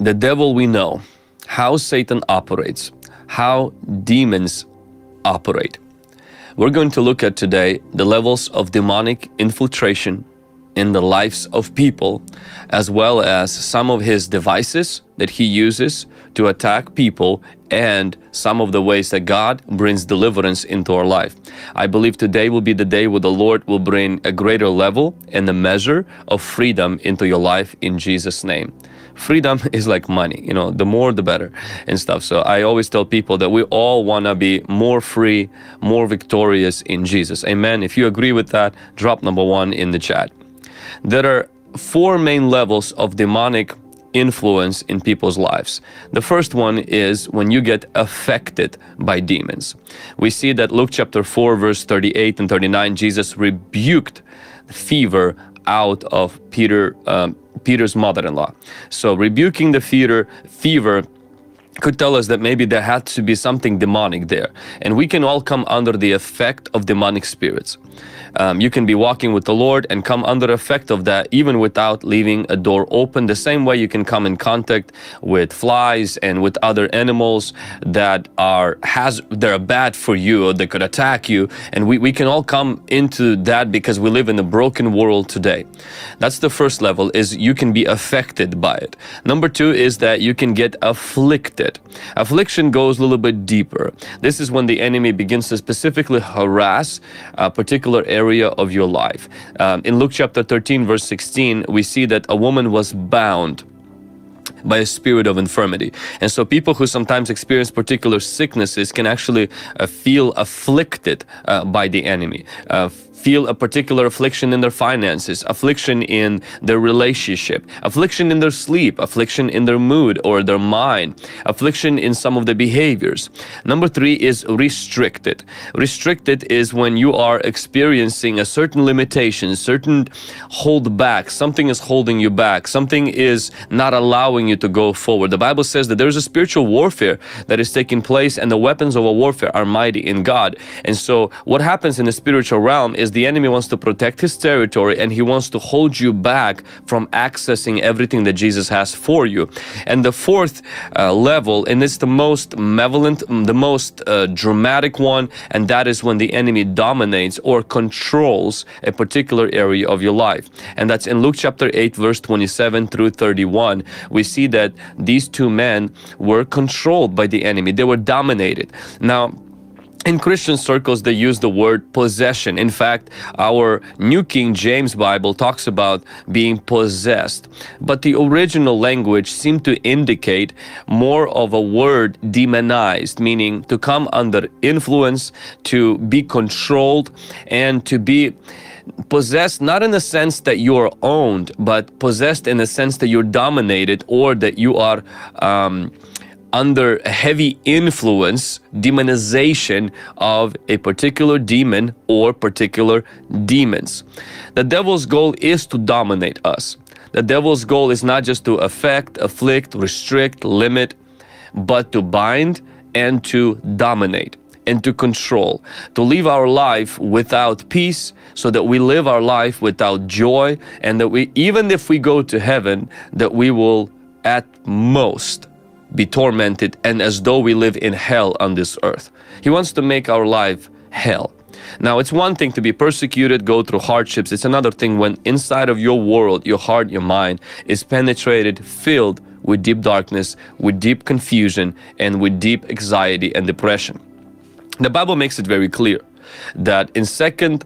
the devil we know, how Satan operates, how demons operate. We're going to look at today the levels of demonic infiltration in the lives of people, as well as some of his devices that he uses to attack people and some of the ways that God brings deliverance into our life. I believe today will be the day where the Lord will bring a greater level and a measure of freedom into your life in Jesus' name. Freedom is like money, you know, the more the better and stuff. So I always tell people that we all want to be more free, more victorious in Jesus. Amen. If you agree with that, drop number one in the chat. There are four main levels of demonic influence in people's lives. The first one is when you get affected by demons. We see that Luke chapter 4 verse 38 and 39 Jesus rebuked fever out of Peter um, Peter's mother-in-law. So rebuking the fever fever could tell us that maybe there had to be something demonic there. And we can all come under the effect of demonic spirits. Um, you can be walking with the Lord and come under effect of that even without leaving a door open. The same way you can come in contact with flies and with other animals that are has they're bad for you or they could attack you. And we, we can all come into that because we live in a broken world today. That's the first level is you can be affected by it. Number two is that you can get afflicted. Affliction goes a little bit deeper. This is when the enemy begins to specifically harass a particular area area of your life. Um, in Luke chapter 13, verse 16, we see that a woman was bound by a spirit of infirmity. And so people who sometimes experience particular sicknesses can actually uh, feel afflicted uh, by the enemy. Uh, feel a particular affliction in their finances, affliction in their relationship, affliction in their sleep, affliction in their mood or their mind, affliction in some of the behaviors. Number three is restricted. Restricted is when you are experiencing a certain limitation, certain hold back, something is holding you back, something is not allowing you to go forward. The Bible says that there's a spiritual warfare that is taking place and the weapons of a warfare are mighty in God. And so what happens in the spiritual realm is the enemy wants to protect his territory and he wants to hold you back from accessing everything that Jesus has for you. And the fourth uh, level, and it's the most malevolent, the most uh, dramatic one, and that is when the enemy dominates or controls a particular area of your life. And that's in Luke chapter 8, verse 27 through 31. We see that these two men were controlled by the enemy, they were dominated. Now, in Christian circles, they use the word possession. In fact, our New King James Bible talks about being possessed. But the original language seemed to indicate more of a word demonized, meaning to come under influence, to be controlled, and to be possessed not in the sense that you're owned, but possessed in the sense that you're dominated or that you are. Um, under a heavy influence, demonization of a particular demon or particular demons. The devil's goal is to dominate us. The devil's goal is not just to affect, afflict, restrict, limit, but to bind and to dominate and to control, to live our life without peace, so that we live our life without joy, and that we, even if we go to heaven, that we will at most be tormented and as though we live in hell on this earth. He wants to make our life hell. Now, it's one thing to be persecuted, go through hardships. It's another thing when inside of your world, your heart, your mind is penetrated, filled with deep darkness, with deep confusion, and with deep anxiety and depression. The Bible makes it very clear that in Second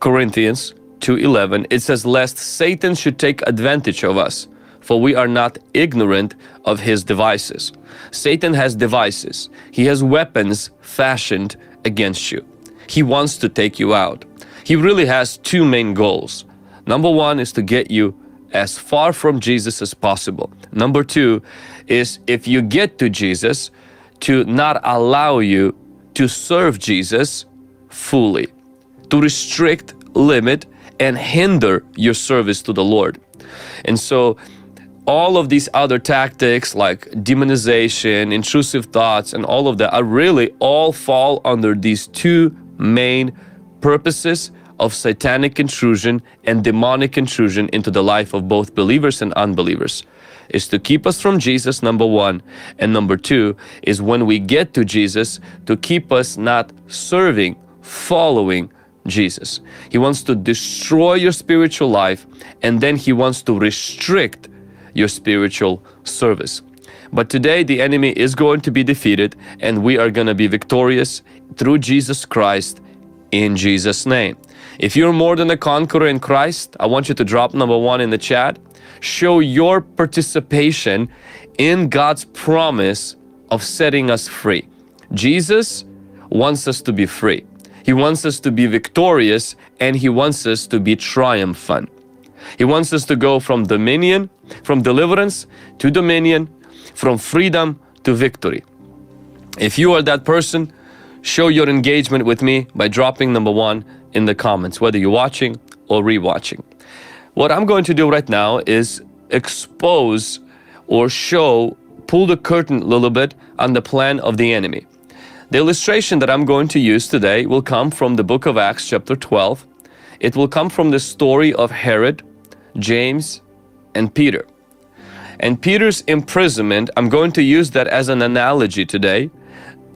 Corinthians 2:11 it says lest Satan should take advantage of us for we are not ignorant of his devices. Satan has devices. He has weapons fashioned against you. He wants to take you out. He really has two main goals. Number one is to get you as far from Jesus as possible. Number two is if you get to Jesus, to not allow you to serve Jesus fully, to restrict, limit, and hinder your service to the Lord. And so all of these other tactics like demonization, intrusive thoughts, and all of that are really all fall under these two main purposes of satanic intrusion and demonic intrusion into the life of both believers and unbelievers. is to keep us from Jesus, number one. And number two is when we get to Jesus, to keep us not serving, following Jesus. He wants to destroy your spiritual life and then he wants to restrict your spiritual service. But today the enemy is going to be defeated and we are going to be victorious through Jesus Christ in Jesus' name. If you're more than a conqueror in Christ, I want you to drop number one in the chat. Show your participation in God's promise of setting us free. Jesus wants us to be free. He wants us to be victorious and He wants us to be triumphant. He wants us to go from dominion, from deliverance to dominion, from freedom to victory. If you are that person, show your engagement with me by dropping number one in the comments, whether you're watching or rewatching. What I'm going to do right now is expose or show, pull the curtain a little bit on the plan of the enemy. The illustration that I'm going to use today will come from the book of Acts, chapter 12. It will come from the story of Herod, James, and Peter. And Peter's imprisonment, I'm going to use that as an analogy today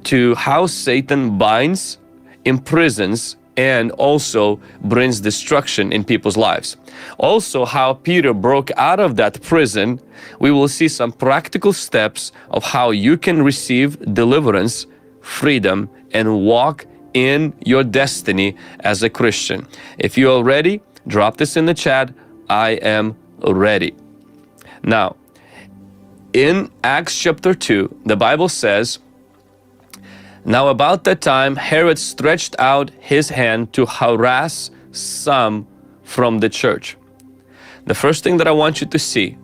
to how Satan binds, imprisons, and also brings destruction in people's lives. Also, how Peter broke out of that prison, we will see some practical steps of how you can receive deliverance, freedom, and walk in your destiny as a Christian. If you are ready, drop this in the chat. I am ready. Now, in Acts chapter 2, the Bible says, now about that time, Herod stretched out his hand to harass some from the church. The first thing that I want you to see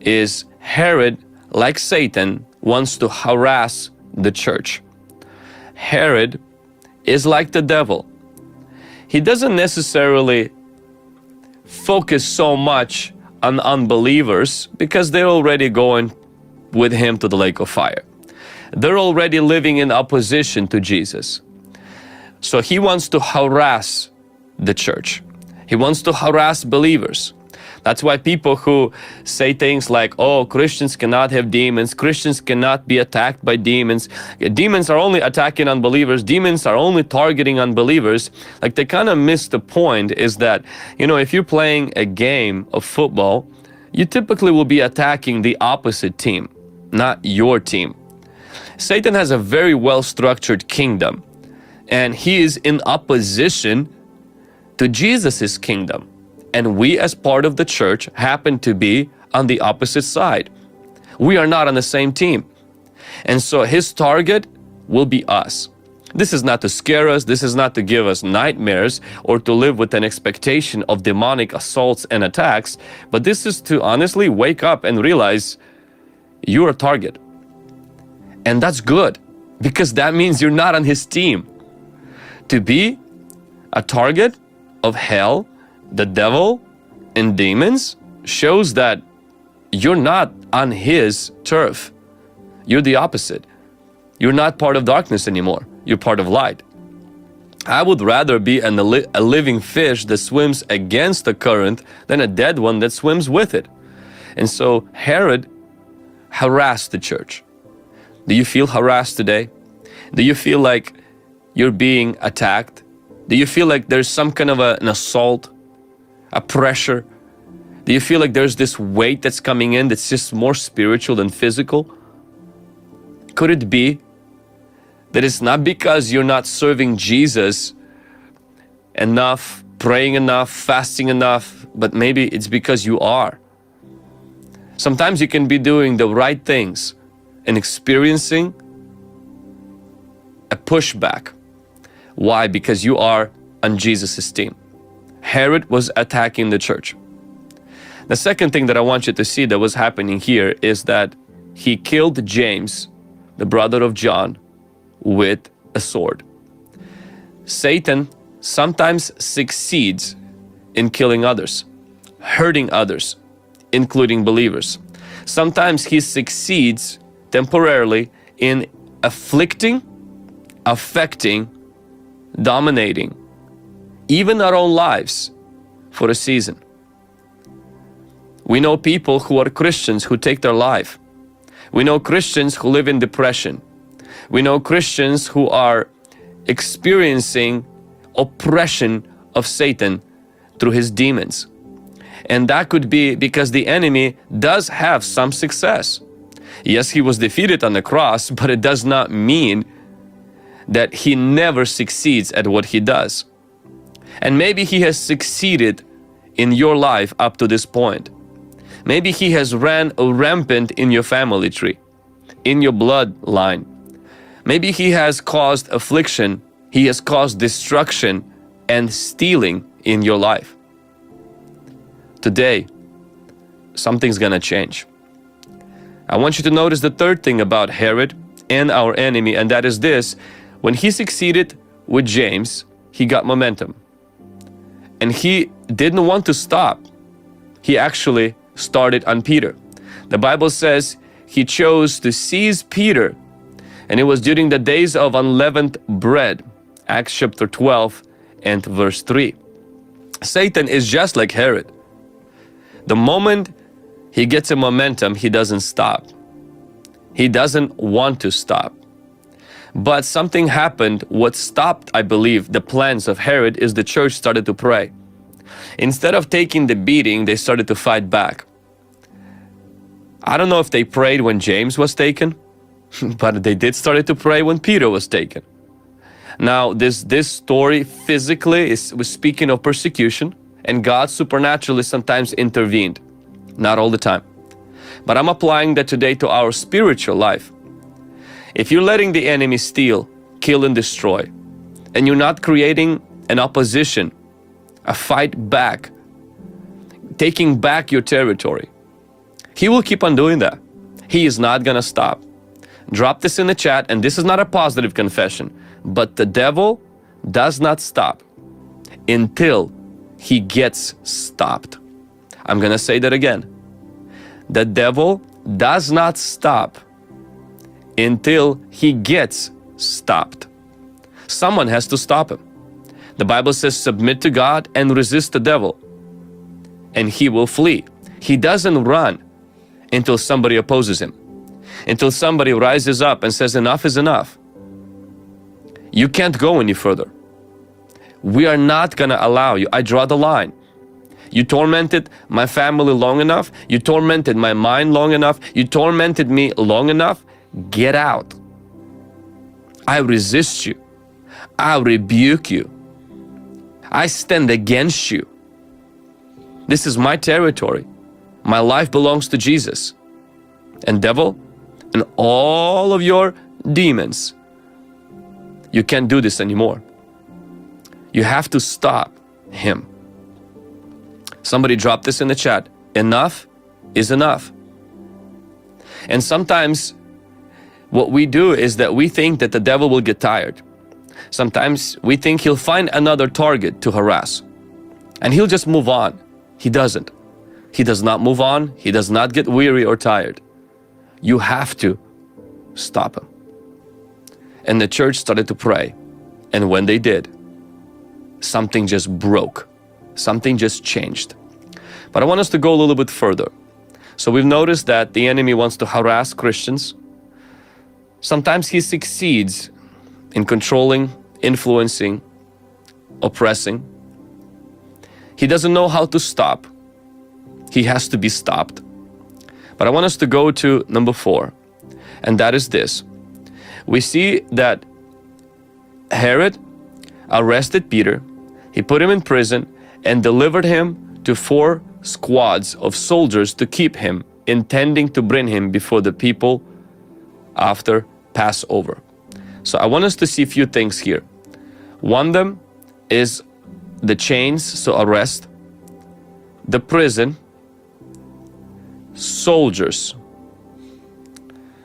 is Herod, like Satan, wants to harass the church. Herod is like the devil. He doesn't necessarily focus so much on unbelievers because they're already going with him to the lake of fire they're already living in opposition to Jesus. So he wants to harass the church. He wants to harass believers. That's why people who say things like, oh, Christians cannot have demons, Christians cannot be attacked by demons, demons are only attacking unbelievers, demons are only targeting unbelievers, like they kind of miss the point is that, you know, if you're playing a game of football, you typically will be attacking the opposite team, not your team. Satan has a very well structured kingdom and he is in opposition to Jesus's kingdom. And we as part of the church happen to be on the opposite side. We are not on the same team. And so his target will be us. This is not to scare us, this is not to give us nightmares or to live with an expectation of demonic assaults and attacks, but this is to honestly wake up and realize you're a target. And that's good because that means you're not on his team. To be a target of hell, the devil, and demons shows that you're not on his turf. You're the opposite. You're not part of darkness anymore. You're part of light. I would rather be an, a living fish that swims against the current than a dead one that swims with it. And so Herod harassed the church. Do you feel harassed today? Do you feel like you're being attacked? Do you feel like there's some kind of a, an assault, a pressure? Do you feel like there's this weight that's coming in that's just more spiritual than physical? Could it be that it's not because you're not serving Jesus enough, praying enough, fasting enough, but maybe it's because you are? Sometimes you can be doing the right things, and experiencing a pushback. Why? Because you are on Jesus' team. Herod was attacking the church. The second thing that I want you to see that was happening here is that he killed James, the brother of John, with a sword. Satan sometimes succeeds in killing others, hurting others, including believers. Sometimes he succeeds temporarily in afflicting, affecting, dominating, even our own lives for a season. We know people who are Christians who take their life. We know Christians who live in depression. We know Christians who are experiencing oppression of Satan through his demons. And that could be because the enemy does have some success. Yes, he was defeated on the cross, but it does not mean that he never succeeds at what he does. And maybe he has succeeded in your life up to this point. Maybe he has ran rampant in your family tree, in your bloodline. Maybe he has caused affliction, he has caused destruction and stealing in your life. Today, something's gonna change. I want you to notice the third thing about Herod and our enemy, and that is this when he succeeded with James, he got momentum. And he didn't want to stop. He actually started on Peter. The Bible says he chose to seize Peter, and it was during the days of unleavened bread. Acts chapter 12 and verse 3. Satan is just like Herod. The moment he gets a momentum, he doesn't stop. He doesn't want to stop. But something happened. What stopped, I believe, the plans of Herod is the church started to pray. Instead of taking the beating, they started to fight back. I don't know if they prayed when James was taken, but they did started to pray when Peter was taken. Now, this this story physically is was speaking of persecution, and God supernaturally sometimes intervened, not all the time. But I'm applying that today to our spiritual life. If you're letting the enemy steal, kill, and destroy, and you're not creating an opposition a fight back, taking back your territory. He will keep on doing that. He is not gonna stop. Drop this in the chat, and this is not a positive confession, but the devil does not stop until he gets stopped. I'm gonna say that again. The devil does not stop until he gets stopped. Someone has to stop him. The Bible says, submit to God and resist the devil, and he will flee. He doesn't run until somebody opposes him, until somebody rises up and says, enough is enough. You can't go any further. We are not going to allow you. I draw the line. You tormented my family long enough. You tormented my mind long enough. You tormented me long enough. Get out. I resist you. I rebuke you. I stand against you. This is my territory. My life belongs to Jesus. And devil, and all of your demons, you can't do this anymore. You have to stop him. Somebody dropped this in the chat. Enough is enough. And sometimes what we do is that we think that the devil will get tired. Sometimes we think he'll find another target to harass and he'll just move on. He doesn't. He does not move on. He does not get weary or tired. You have to stop him. And the church started to pray. And when they did, something just broke. Something just changed. But I want us to go a little bit further. So we've noticed that the enemy wants to harass Christians. Sometimes he succeeds in controlling, influencing, oppressing. He doesn't know how to stop. He has to be stopped. But I want us to go to number four, and that is this. We see that Herod arrested Peter, he put him in prison, and delivered him to four squads of soldiers to keep him, intending to bring him before the people after Passover. So I want us to see a few things here. One of them is the chains, so arrest, the prison, soldiers.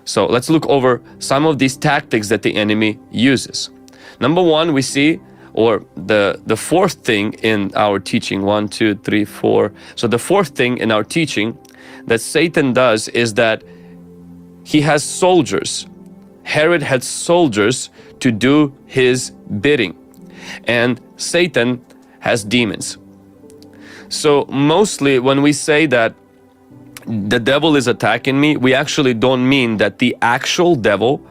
So let's look over some of these tactics that the enemy uses. Number one, we see, or the, the fourth thing in our teaching, one, two, three, four. So the fourth thing in our teaching that Satan does is that he has soldiers Herod had soldiers to do his bidding, and Satan has demons. So, mostly when we say that the devil is attacking me, we actually don't mean that the actual devil,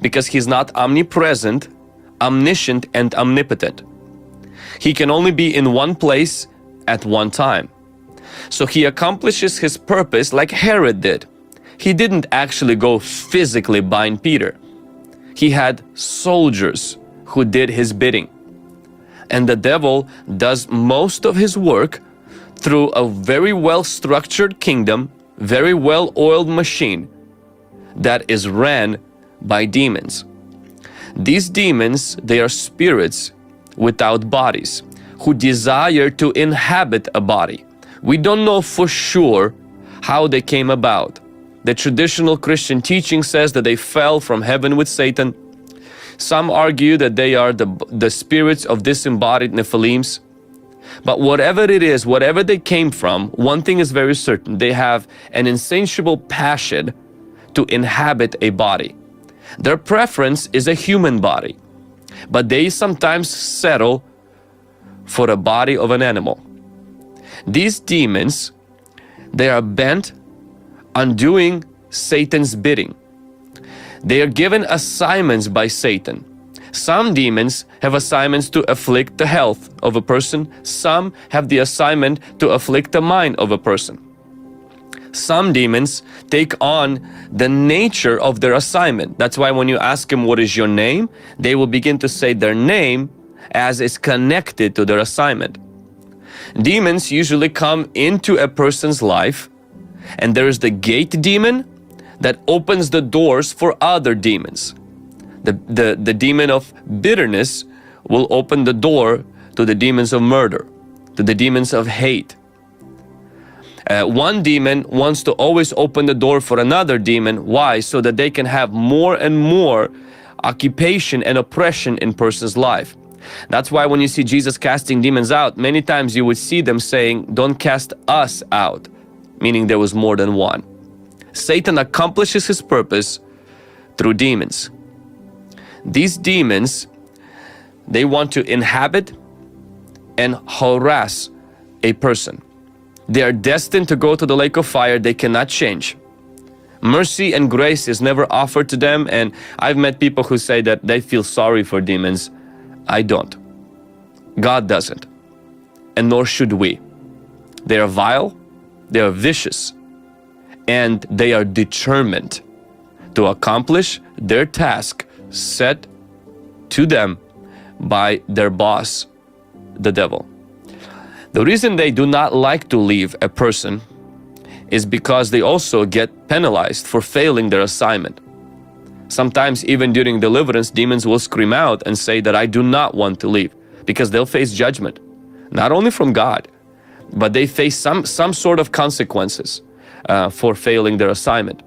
because he's not omnipresent, omniscient, and omnipotent. He can only be in one place at one time. So he accomplishes his purpose like Herod did. He didn't actually go physically bind Peter. He had soldiers who did his bidding. And the devil does most of his work through a very well structured kingdom, very well oiled machine that is ran by demons. These demons, they are spirits without bodies who desire to inhabit a body. We don't know for sure how they came about. The traditional Christian teaching says that they fell from heaven with Satan. Some argue that they are the, the spirits of disembodied Nephilims. But whatever it is, whatever they came from, one thing is very certain they have an insatiable passion to inhabit a body. Their preference is a human body, but they sometimes settle for a body of an animal. These demons, they are bent on doing Satan's bidding. They are given assignments by Satan. Some demons have assignments to afflict the health of a person. Some have the assignment to afflict the mind of a person. Some demons take on the nature of their assignment. That's why when you ask them, What is your name? they will begin to say their name as is connected to their assignment. Demons usually come into a person's life, and there is the gate demon that opens the doors for other demons. The, the, the demon of bitterness will open the door to the demons of murder, to the demons of hate. Uh, one demon wants to always open the door for another demon. Why? So that they can have more and more occupation and oppression in person's life. That's why when you see Jesus casting demons out, many times you would see them saying, Don't cast us out, meaning there was more than one. Satan accomplishes his purpose through demons. These demons, they want to inhabit and harass a person. They are destined to go to the lake of fire, they cannot change. Mercy and grace is never offered to them, and I've met people who say that they feel sorry for demons. I don't. God doesn't. And nor should we. They are vile, they are vicious, and they are determined to accomplish their task set to them by their boss, the devil. The reason they do not like to leave a person is because they also get penalized for failing their assignment. Sometimes even during deliverance, demons will scream out and say that I do not want to leave because they'll face judgment, not only from God, but they face some, some sort of consequences uh, for failing their assignment.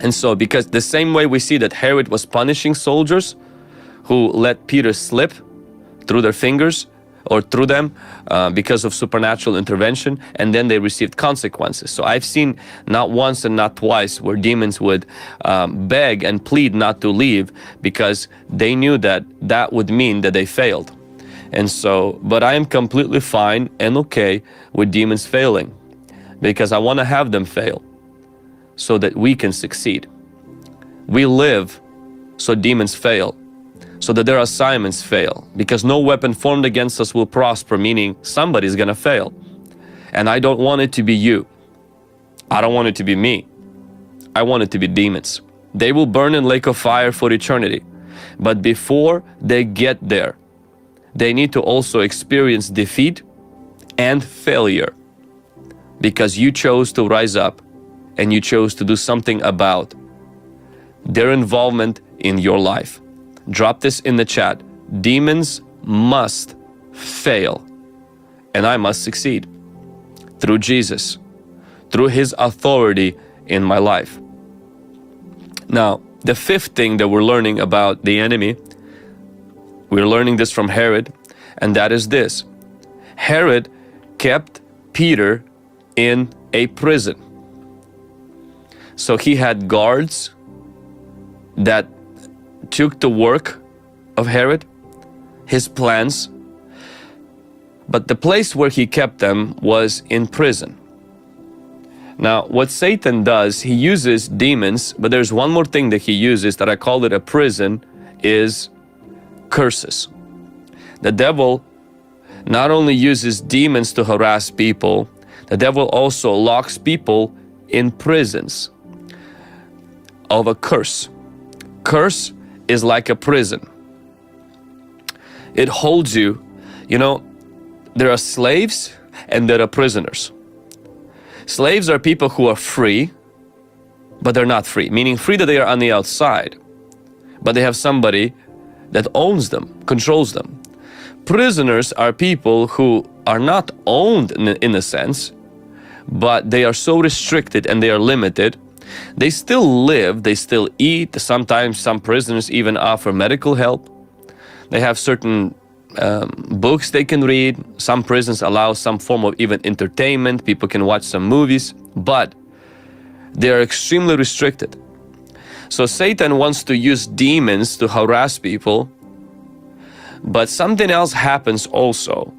And so, because the same way we see that Herod was punishing soldiers who let Peter slip through their fingers or through them uh, because of supernatural intervention, and then they received consequences. So I've seen not once and not twice where demons would um, beg and plead not to leave because they knew that that would mean that they failed. And so, but I am completely fine and okay with demons failing because I want to have them fail so that we can succeed. We live so demons fail, so that their assignments fail, because no weapon formed against us will prosper, meaning somebody's gonna fail. And I don't want it to be you. I don't want it to be me. I want it to be demons. They will burn in lake of fire for eternity. But before they get there, they need to also experience defeat and failure because you chose to rise up and you chose to do something about their involvement in your life. Drop this in the chat. Demons must fail, and I must succeed through Jesus, through His authority in my life. Now, the fifth thing that we're learning about the enemy, we're learning this from Herod, and that is this Herod kept Peter in a prison. So he had guards that took the work of Herod, his plans, but the place where he kept them was in prison. Now, what Satan does, he uses demons, but there's one more thing that he uses that I call it a prison is curses. The devil not only uses demons to harass people, the devil also locks people in prisons of a curse. Curse is like a prison. It holds you, you know, there are slaves and there are prisoners. Slaves are people who are free, but they're not free, meaning free that they are on the outside, but they have somebody that owns them, controls them. Prisoners are people who are not owned in, a sense, but they are so restricted and they are limited. They still live, they still eat. Sometimes some prisoners even offer medical help. They have certain um, books they can read. Some prisons allow some form of even entertainment. People can watch some movies, but they are extremely restricted. So Satan wants to use demons to harass people. But something else happens also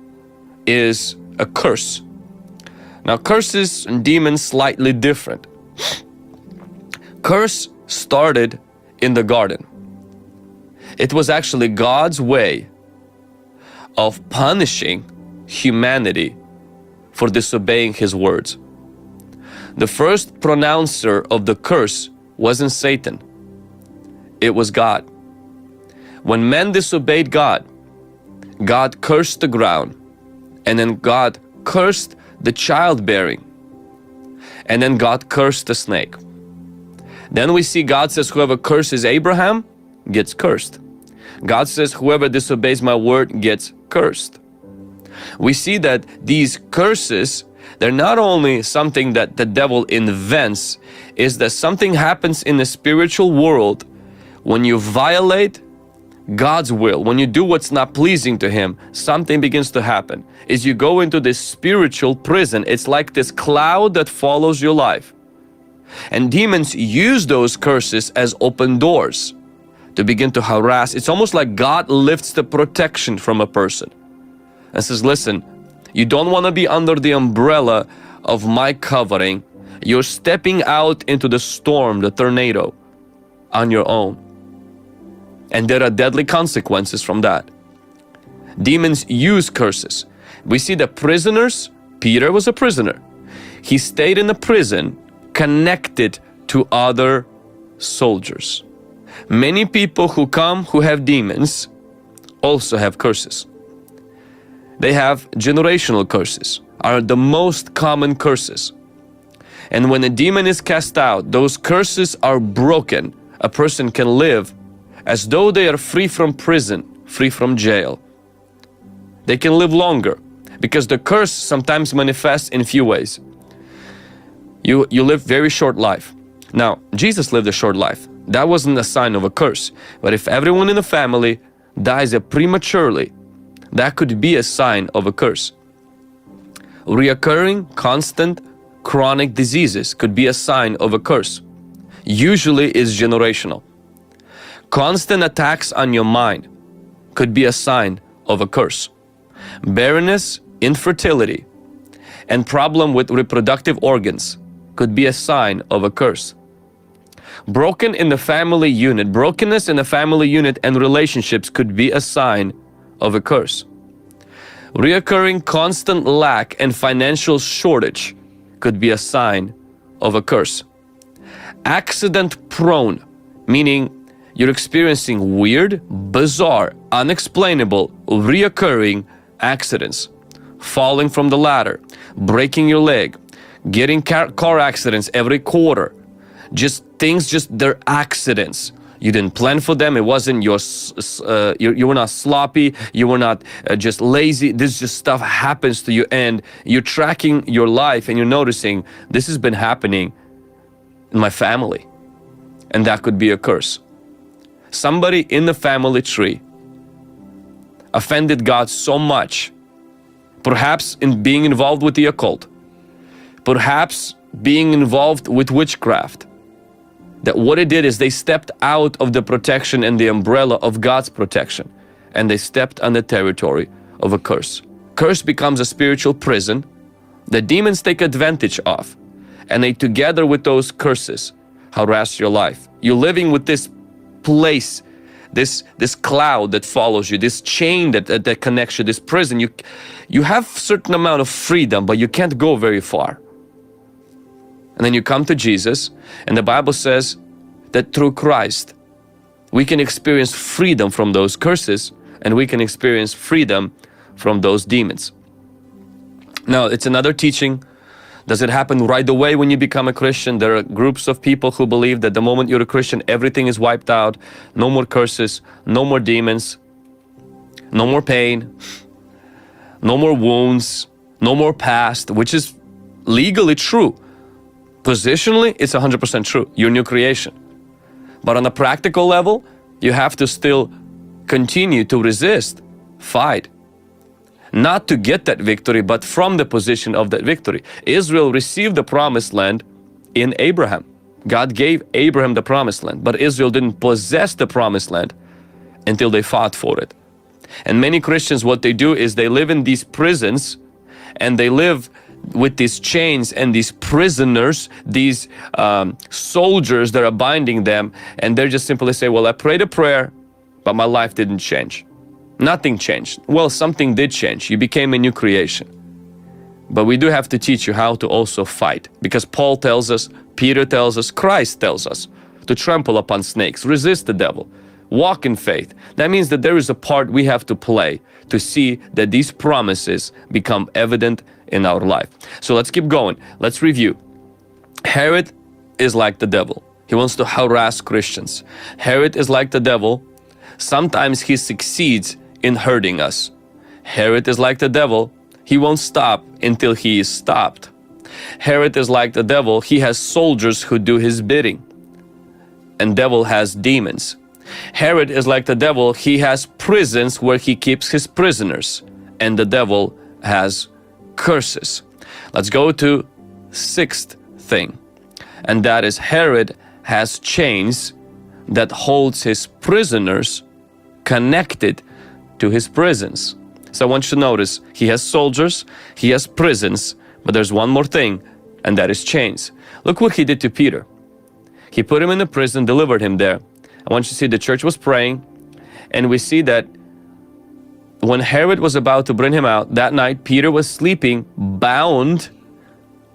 is a curse. Now curses and demons slightly different. Curse started in the garden. It was actually God's way of punishing humanity for disobeying his words. The first pronouncer of the curse wasn't Satan, it was God. When men disobeyed God, God cursed the ground, and then God cursed the childbearing, and then God cursed the snake. Then we see God says, Whoever curses Abraham gets cursed. God says, Whoever disobeys my word gets cursed. We see that these curses, they're not only something that the devil invents, is that something happens in the spiritual world when you violate God's will, when you do what's not pleasing to Him, something begins to happen. Is you go into this spiritual prison. It's like this cloud that follows your life. And demons use those curses as open doors to begin to harass. It's almost like God lifts the protection from a person and says, listen, you don't want to be under the umbrella of my covering. You're stepping out into the storm, the tornado on your own. And there are deadly consequences from that. Demons use curses. We see the prisoners, Peter was a prisoner. He stayed in the prison connected to other soldiers. Many people who come who have demons also have curses. They have generational curses, are the most common curses. And when a demon is cast out, those curses are broken. A person can live as though they are free from prison, free from jail. They can live longer because the curse sometimes manifests in few ways. You, you live very short life. Now, Jesus lived a short life. That wasn't a sign of a curse. But if everyone in the family dies prematurely, that could be a sign of a curse. Reoccurring, constant, chronic diseases could be a sign of a curse. Usually is generational. Constant attacks on your mind could be a sign of a curse. Barrenness, infertility, and problem with reproductive organs could be a sign of a curse. Broken in the family unit, brokenness in the family unit and relationships could be a sign of a curse. Reoccurring constant lack and financial shortage could be a sign of a curse. Accident prone, meaning you're experiencing weird, bizarre, unexplainable, reoccurring accidents. Falling from the ladder, breaking your leg, getting car, car accidents every quarter, just things just they're accidents you didn't plan for them. It wasn't your uh, you, you were not sloppy. You were not uh, just lazy. This just stuff happens to you and you're tracking your life and you're noticing this has been happening in my family. And that could be a curse. Somebody in the family tree offended god so much perhaps in being involved with the occult perhaps being involved with witchcraft that what it did is they stepped out of the protection and the umbrella of God's protection and they stepped on the territory of a curse. Curse becomes a spiritual prison that demons take advantage of and they together with those curses harass your life. You're living with this place, this this cloud that follows you, this chain that, that, that connects you, this prison. You you have certain amount of freedom, but you can't go very far. And then you come to Jesus, and the Bible says that through Christ we can experience freedom from those curses and we can experience freedom from those demons. Now, it's another teaching. Does it happen right away when you become a Christian? There are groups of people who believe that the moment you're a Christian, everything is wiped out. No more curses, no more demons, no more pain, no more wounds, no more past, which is legally true. Positionally, it's 100% true. You're new creation. But on a practical level, you have to still continue to resist, fight, not to get that victory, but from the position of that victory. Israel received the promised land in Abraham. God gave Abraham the promised land, but Israel didn't possess the promised land until they fought for it. And many Christians, what they do is they live in these prisons and they live with these chains and these prisoners, these um, soldiers that are binding them, and they're just simply say, Well, I prayed a prayer, but my life didn't change. Nothing changed. Well, something did change. You became a new creation. But we do have to teach you how to also fight because Paul tells us, Peter tells us, Christ tells us to trample upon snakes, resist the devil, walk in faith. That means that there is a part we have to play to see that these promises become evident in our life. So let's keep going. Let's review. Herod is like the devil. He wants to harass Christians. Herod is like the devil. Sometimes he succeeds in hurting us. Herod is like the devil. He won't stop until he is stopped. Herod is like the devil. He has soldiers who do his bidding. And devil has demons. Herod is like the devil. He has prisons where he keeps his prisoners. And the devil has curses. Let's go to sixth thing. And that is Herod has chains that holds his prisoners connected to his prisons. So I want you to notice he has soldiers, he has prisons, but there's one more thing, and that is chains. Look what he did to Peter. He put him in the prison, delivered him there. I want you to see the church was praying, and we see that when Herod was about to bring him out that night, Peter was sleeping bound,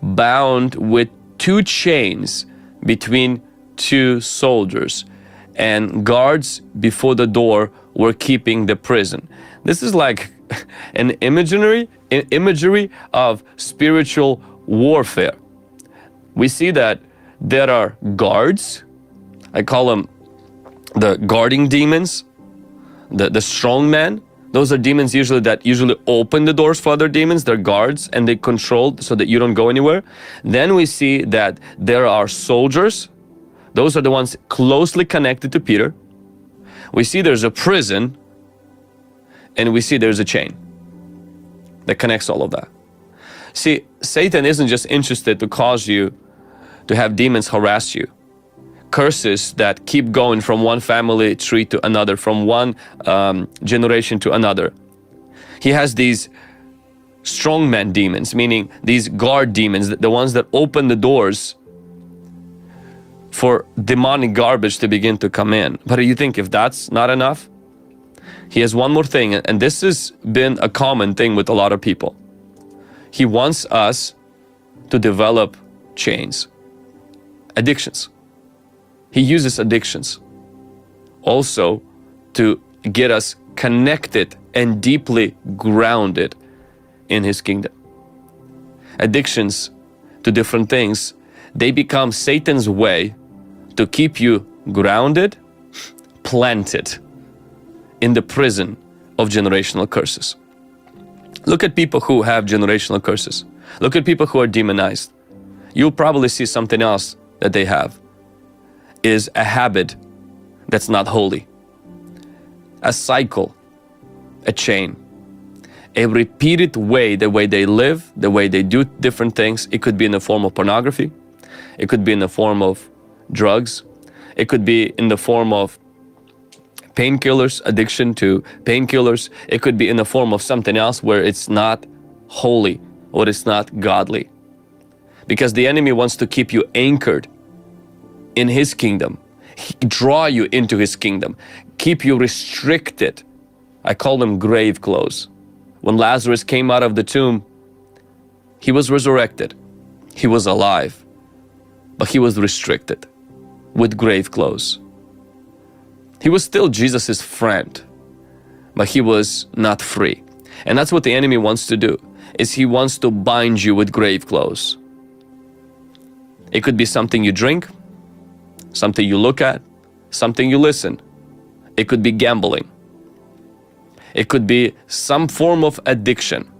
bound with two chains between two soldiers, and guards before the door were keeping the prison. This is like an imaginary imagery of spiritual warfare. We see that there are guards. I call them the guarding demons, the, the strong men. Those are demons usually that usually open the doors for other demons. They're guards and they control so that you don't go anywhere. Then we see that there are soldiers. Those are the ones closely connected to Peter we see there's a prison and we see there's a chain that connects all of that. See, Satan isn't just interested to cause you to have demons harass you. Curses that keep going from one family tree to another, from one um, generation to another. He has these strongman demons, meaning these guard demons, the ones that open the doors for demonic garbage to begin to come in. But you think if that's not enough, he has one more thing, and this has been a common thing with a lot of people. He wants us to develop chains, addictions. He uses addictions also to get us connected and deeply grounded in his kingdom. Addictions to different things, they become Satan's way to keep you grounded, planted in the prison of generational curses. Look at people who have generational curses. Look at people who are demonized. You'll probably see something else that they have is a habit that's not holy, a cycle, a chain, a repeated way, the way they live, the way they do different things. It could be in the form of pornography, it could be in the form of drugs. It could be in the form of painkillers, addiction to painkillers. It could be in the form of something else where it's not holy or it's not godly. because the enemy wants to keep you anchored in his kingdom, draw you into his kingdom, keep you restricted. I call them grave clothes. When Lazarus came out of the tomb, he was resurrected, he was alive, but he was restricted with grave clothes. He was still Jesus' friend, but he was not free. And that's what the enemy wants to do, is he wants to bind you with grave clothes. It could be something you drink, something you look at, something you listen. It could be gambling. It could be some form of addiction.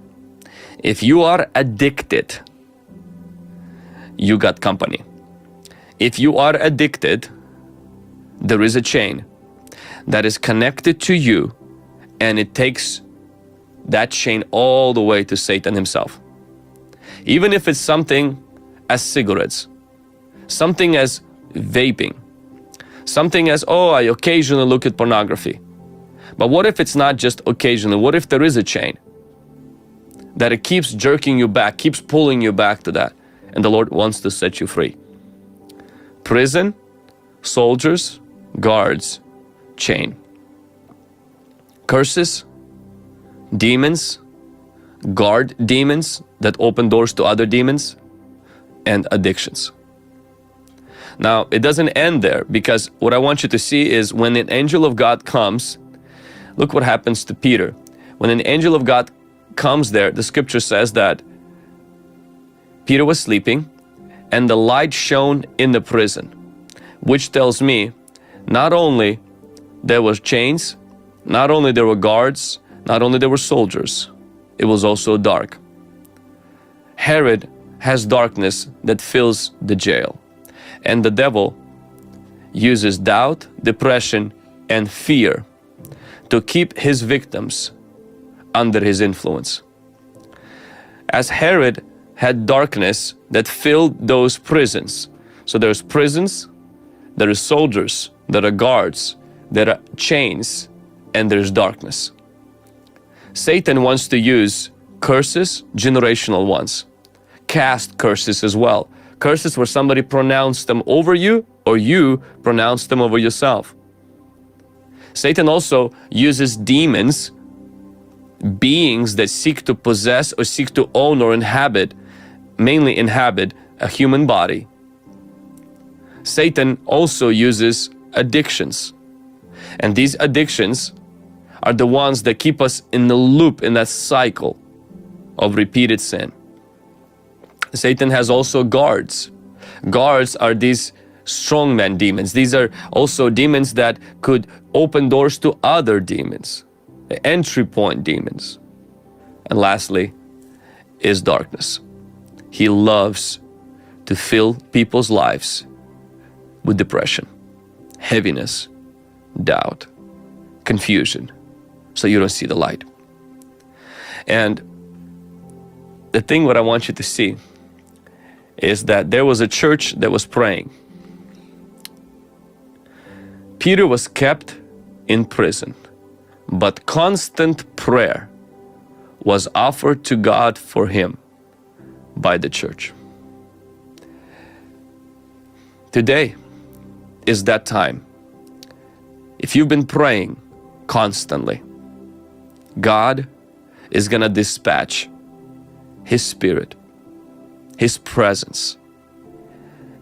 If you are addicted, you got company. If you are addicted, there is a chain that is connected to you and it takes that chain all the way to Satan himself. Even if it's something as cigarettes, something as vaping, something as, oh, I occasionally look at pornography. But what if it's not just occasionally? What if there is a chain? That it keeps jerking you back, keeps pulling you back to that. And the Lord wants to set you free. Prison, soldiers, guards, chain. Curses, demons, guard demons that open doors to other demons, and addictions. Now, it doesn't end there because what I want you to see is when an angel of God comes, look what happens to Peter. When an angel of God comes there, the scripture says that Peter was sleeping and the light shone in the prison, which tells me not only there was chains, not only there were guards, not only there were soldiers, it was also dark. Herod has darkness that fills the jail. And the devil uses doubt, depression, and fear to keep his victims under his influence. As Herod had darkness that filled those prisons. So there's prisons, there are soldiers, there are guards, there are chains, and there's darkness. Satan wants to use curses, generational ones, cast curses as well, Curses where somebody pronounced them over you or you pronounced them over yourself. Satan also uses demons, beings that seek to possess or seek to own or inhabit, mainly inhabit a human body. Satan also uses addictions. And these addictions are the ones that keep us in the loop in that cycle of repeated sin. Satan has also guards. Guards are these strongman demons. These are also demons that could open doors to other demons, entry point demons. And lastly, is darkness. He loves to fill people's lives with depression, heaviness, doubt, confusion, so you don't see the light. And the thing what I want you to see is that there was a church that was praying. Peter was kept in prison, but constant prayer was offered to God for him by the church. Today is that time. If you've been praying constantly, God is going to dispatch His Spirit his presence.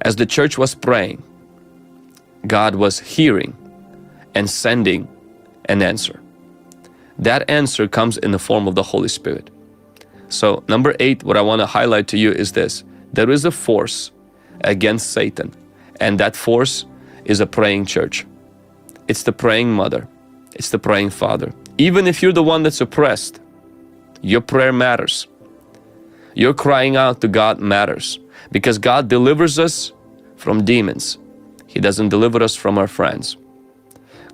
As the church was praying, God was hearing and sending an answer. That answer comes in the form of the Holy Spirit. So, number eight, what I want to highlight to you is this there is a force against Satan, and that force is a praying church. It's the praying mother, it's the praying father. Even if you're the one that's oppressed, your prayer matters. Your crying out to God matters because God delivers us from demons. He doesn't deliver us from our friends.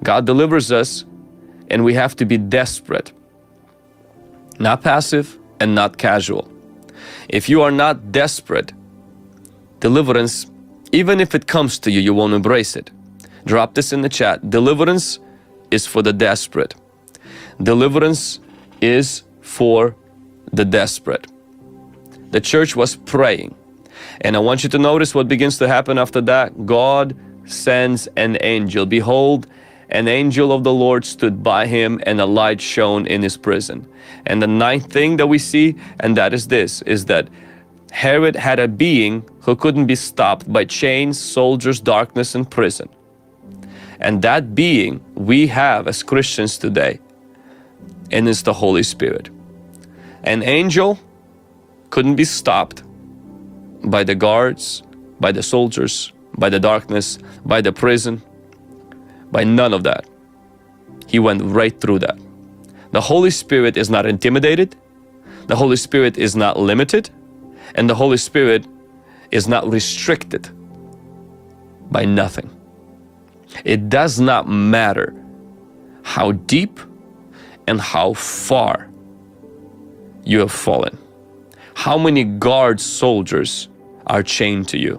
God delivers us and we have to be desperate, not passive and not casual. If you are not desperate, deliverance, even if it comes to you, you won't embrace it. Drop this in the chat. Deliverance is for the desperate. Deliverance is for the desperate the church was praying. And I want you to notice what begins to happen after that. God sends an angel. Behold, an angel of the Lord stood by him, and a light shone in his prison. And the ninth thing that we see, and that is this, is that Herod had a being who couldn't be stopped by chains, soldiers, darkness, and prison. And that being we have as Christians today, and it's the Holy Spirit. An angel couldn't be stopped by the guards, by the soldiers, by the darkness, by the prison, by none of that. He went right through that. The Holy Spirit is not intimidated, the Holy Spirit is not limited, and the Holy Spirit is not restricted by nothing. It does not matter how deep and how far you have fallen. How many guard soldiers are chained to you?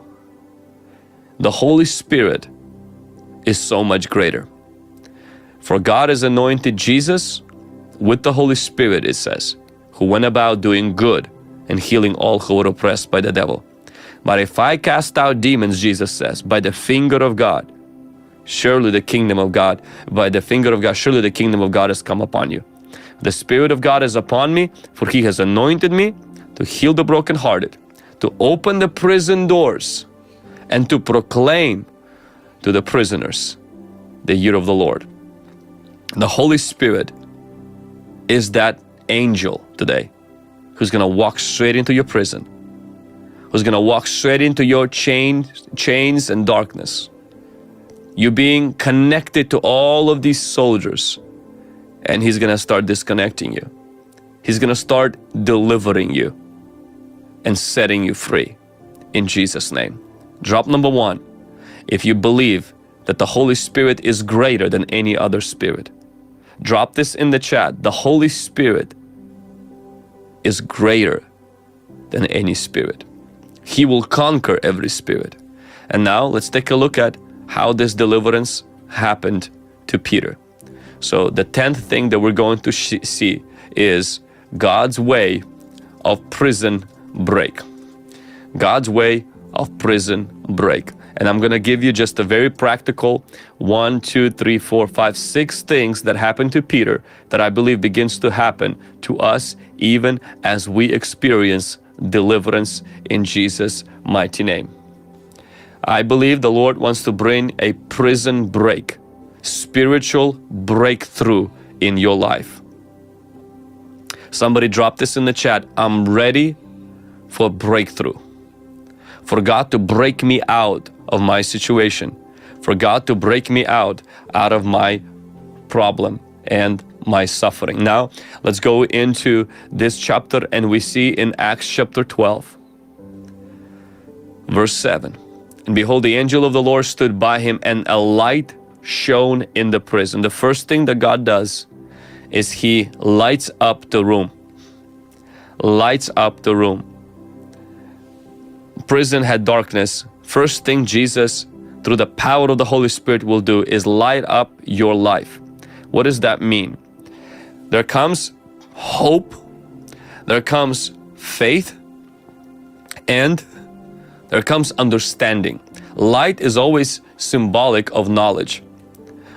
The Holy Spirit is so much greater. For God has anointed Jesus with the Holy Spirit, it says, who went about doing good and healing all who were oppressed by the devil. But if I cast out demons, Jesus says, by the finger of God, surely the kingdom of God, by the finger of God, surely the kingdom of God has come upon you. The Spirit of God is upon me, for He has anointed me to heal the brokenhearted, to open the prison doors, and to proclaim to the prisoners the year of the Lord. The Holy Spirit is that angel today who's going to walk straight into your prison, who's going to walk straight into your chain, chains and darkness. You being connected to all of these soldiers, and he's going to start disconnecting you. He's going to start delivering you and setting you free in Jesus' name. Drop number one if you believe that the Holy Spirit is greater than any other spirit. Drop this in the chat. The Holy Spirit is greater than any spirit. He will conquer every spirit. And now let's take a look at how this deliverance happened to Peter. So, the tenth thing that we're going to see is God's way of prison break. God's way of prison break. And I'm going to give you just a very practical one, two, three, four, five, six things that happened to Peter that I believe begins to happen to us even as we experience deliverance in Jesus' mighty name. I believe the Lord wants to bring a prison break, spiritual breakthrough in your life. Somebody drop this in the chat. I'm ready for breakthrough. For God to break me out of my situation, for God to break me out out of my problem and my suffering. Now, let's go into this chapter and we see in Acts chapter 12, verse 7. And behold, the angel of the Lord stood by him, and a light shone in the prison. The first thing that God does is He lights up the room. Lights up the room. Prison had darkness, First thing Jesus, through the power of the Holy Spirit, will do is light up your life. What does that mean? There comes hope, there comes faith, and there comes understanding. Light is always symbolic of knowledge,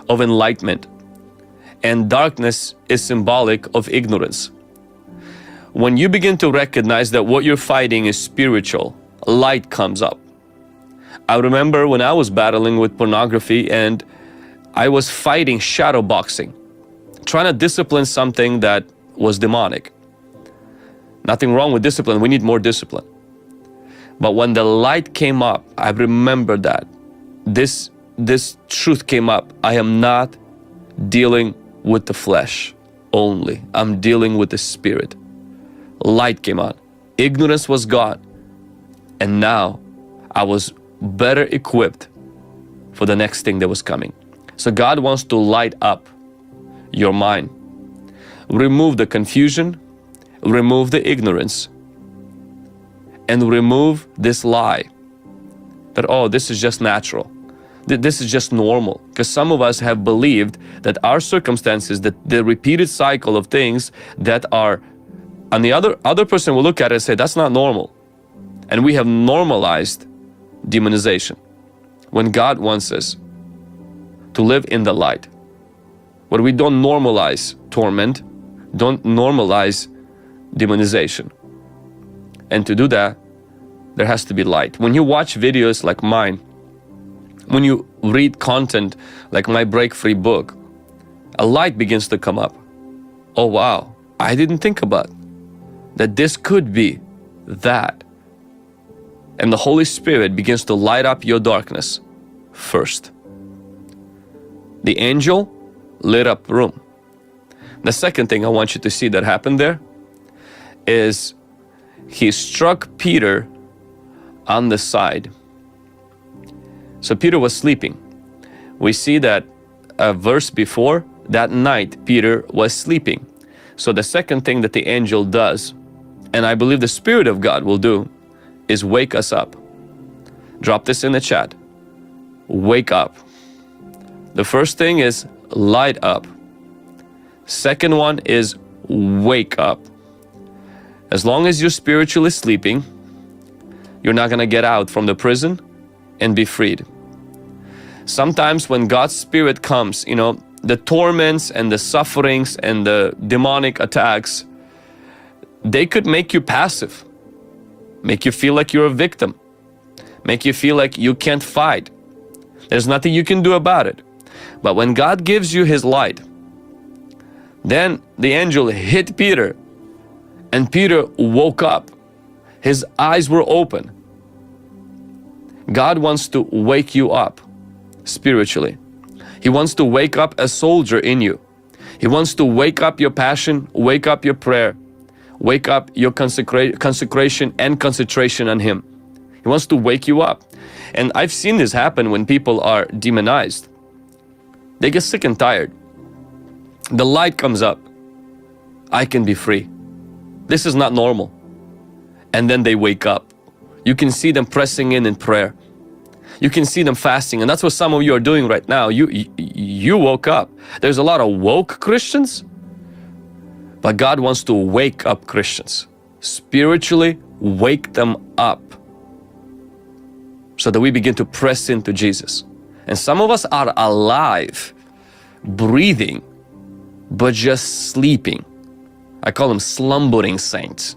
of enlightenment, and darkness is symbolic of ignorance. When you begin to recognize that what you're fighting is spiritual, light comes up. I remember when I was battling with pornography and I was fighting shadow boxing, trying to discipline something that was demonic. Nothing wrong with discipline, we need more discipline. But when the light came up, I remember that this this truth came up. I am not dealing with the flesh only. I'm dealing with the spirit. Light came on. Ignorance was gone. And now I was better equipped for the next thing that was coming. So God wants to light up your mind, remove the confusion, remove the ignorance, and remove this lie that, oh, this is just natural. This is just normal. Because some of us have believed that our circumstances, that the repeated cycle of things that are, and the other, other person will look at it and say, that's not normal. And we have normalized demonization when God wants us to live in the light. Where we don't normalize torment, don't normalize demonization. And to do that, there has to be light. When you watch videos like mine, when you read content like my break free book, a light begins to come up. Oh wow, I didn't think about that this could be that. And the Holy Spirit begins to light up your darkness first. The angel lit up room. The second thing I want you to see that happened there is he struck Peter on the side. So Peter was sleeping. We see that a verse before, that night Peter was sleeping. So the second thing that the angel does, and I believe the Spirit of God will do, is wake us up. Drop this in the chat. Wake up. The first thing is light up. Second one is wake up. As long as you're spiritually sleeping, you're not going to get out from the prison and be freed. Sometimes when God's Spirit comes, you know, the torments and the sufferings and the demonic attacks, they could make you passive, make you feel like you're a victim, make you feel like you can't fight. There's nothing you can do about it. But when God gives you His light, then the angel hit Peter and Peter woke up. His eyes were open. God wants to wake you up spiritually. He wants to wake up a soldier in you. He wants to wake up your passion, wake up your prayer, wake up your consecra consecration and concentration on Him. He wants to wake you up. And I've seen this happen when people are demonized. They get sick and tired. The light comes up. I can be free. This is not normal. And then they wake up. You can see them pressing in in prayer. You can see them fasting, and that's what some of you are doing right now. You, you woke up. There's a lot of woke Christians, but God wants to wake up Christians. Spiritually wake them up so that we begin to press into Jesus. And some of us are alive, breathing, but just sleeping. I call them slumbering saints,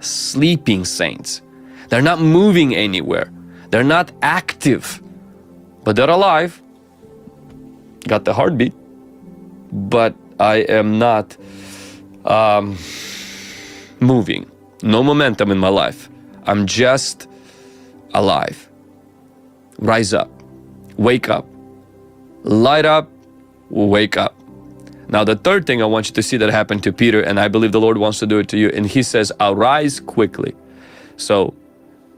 sleeping saints. They're not moving anywhere. They're not active, but they're alive. Got the heartbeat, but I am not um, moving. No momentum in my life. I'm just alive. Rise up, wake up, light up, wake up. Now, the third thing I want you to see that happened to Peter, and I believe the Lord wants to do it to you, and he says, Arise quickly. So,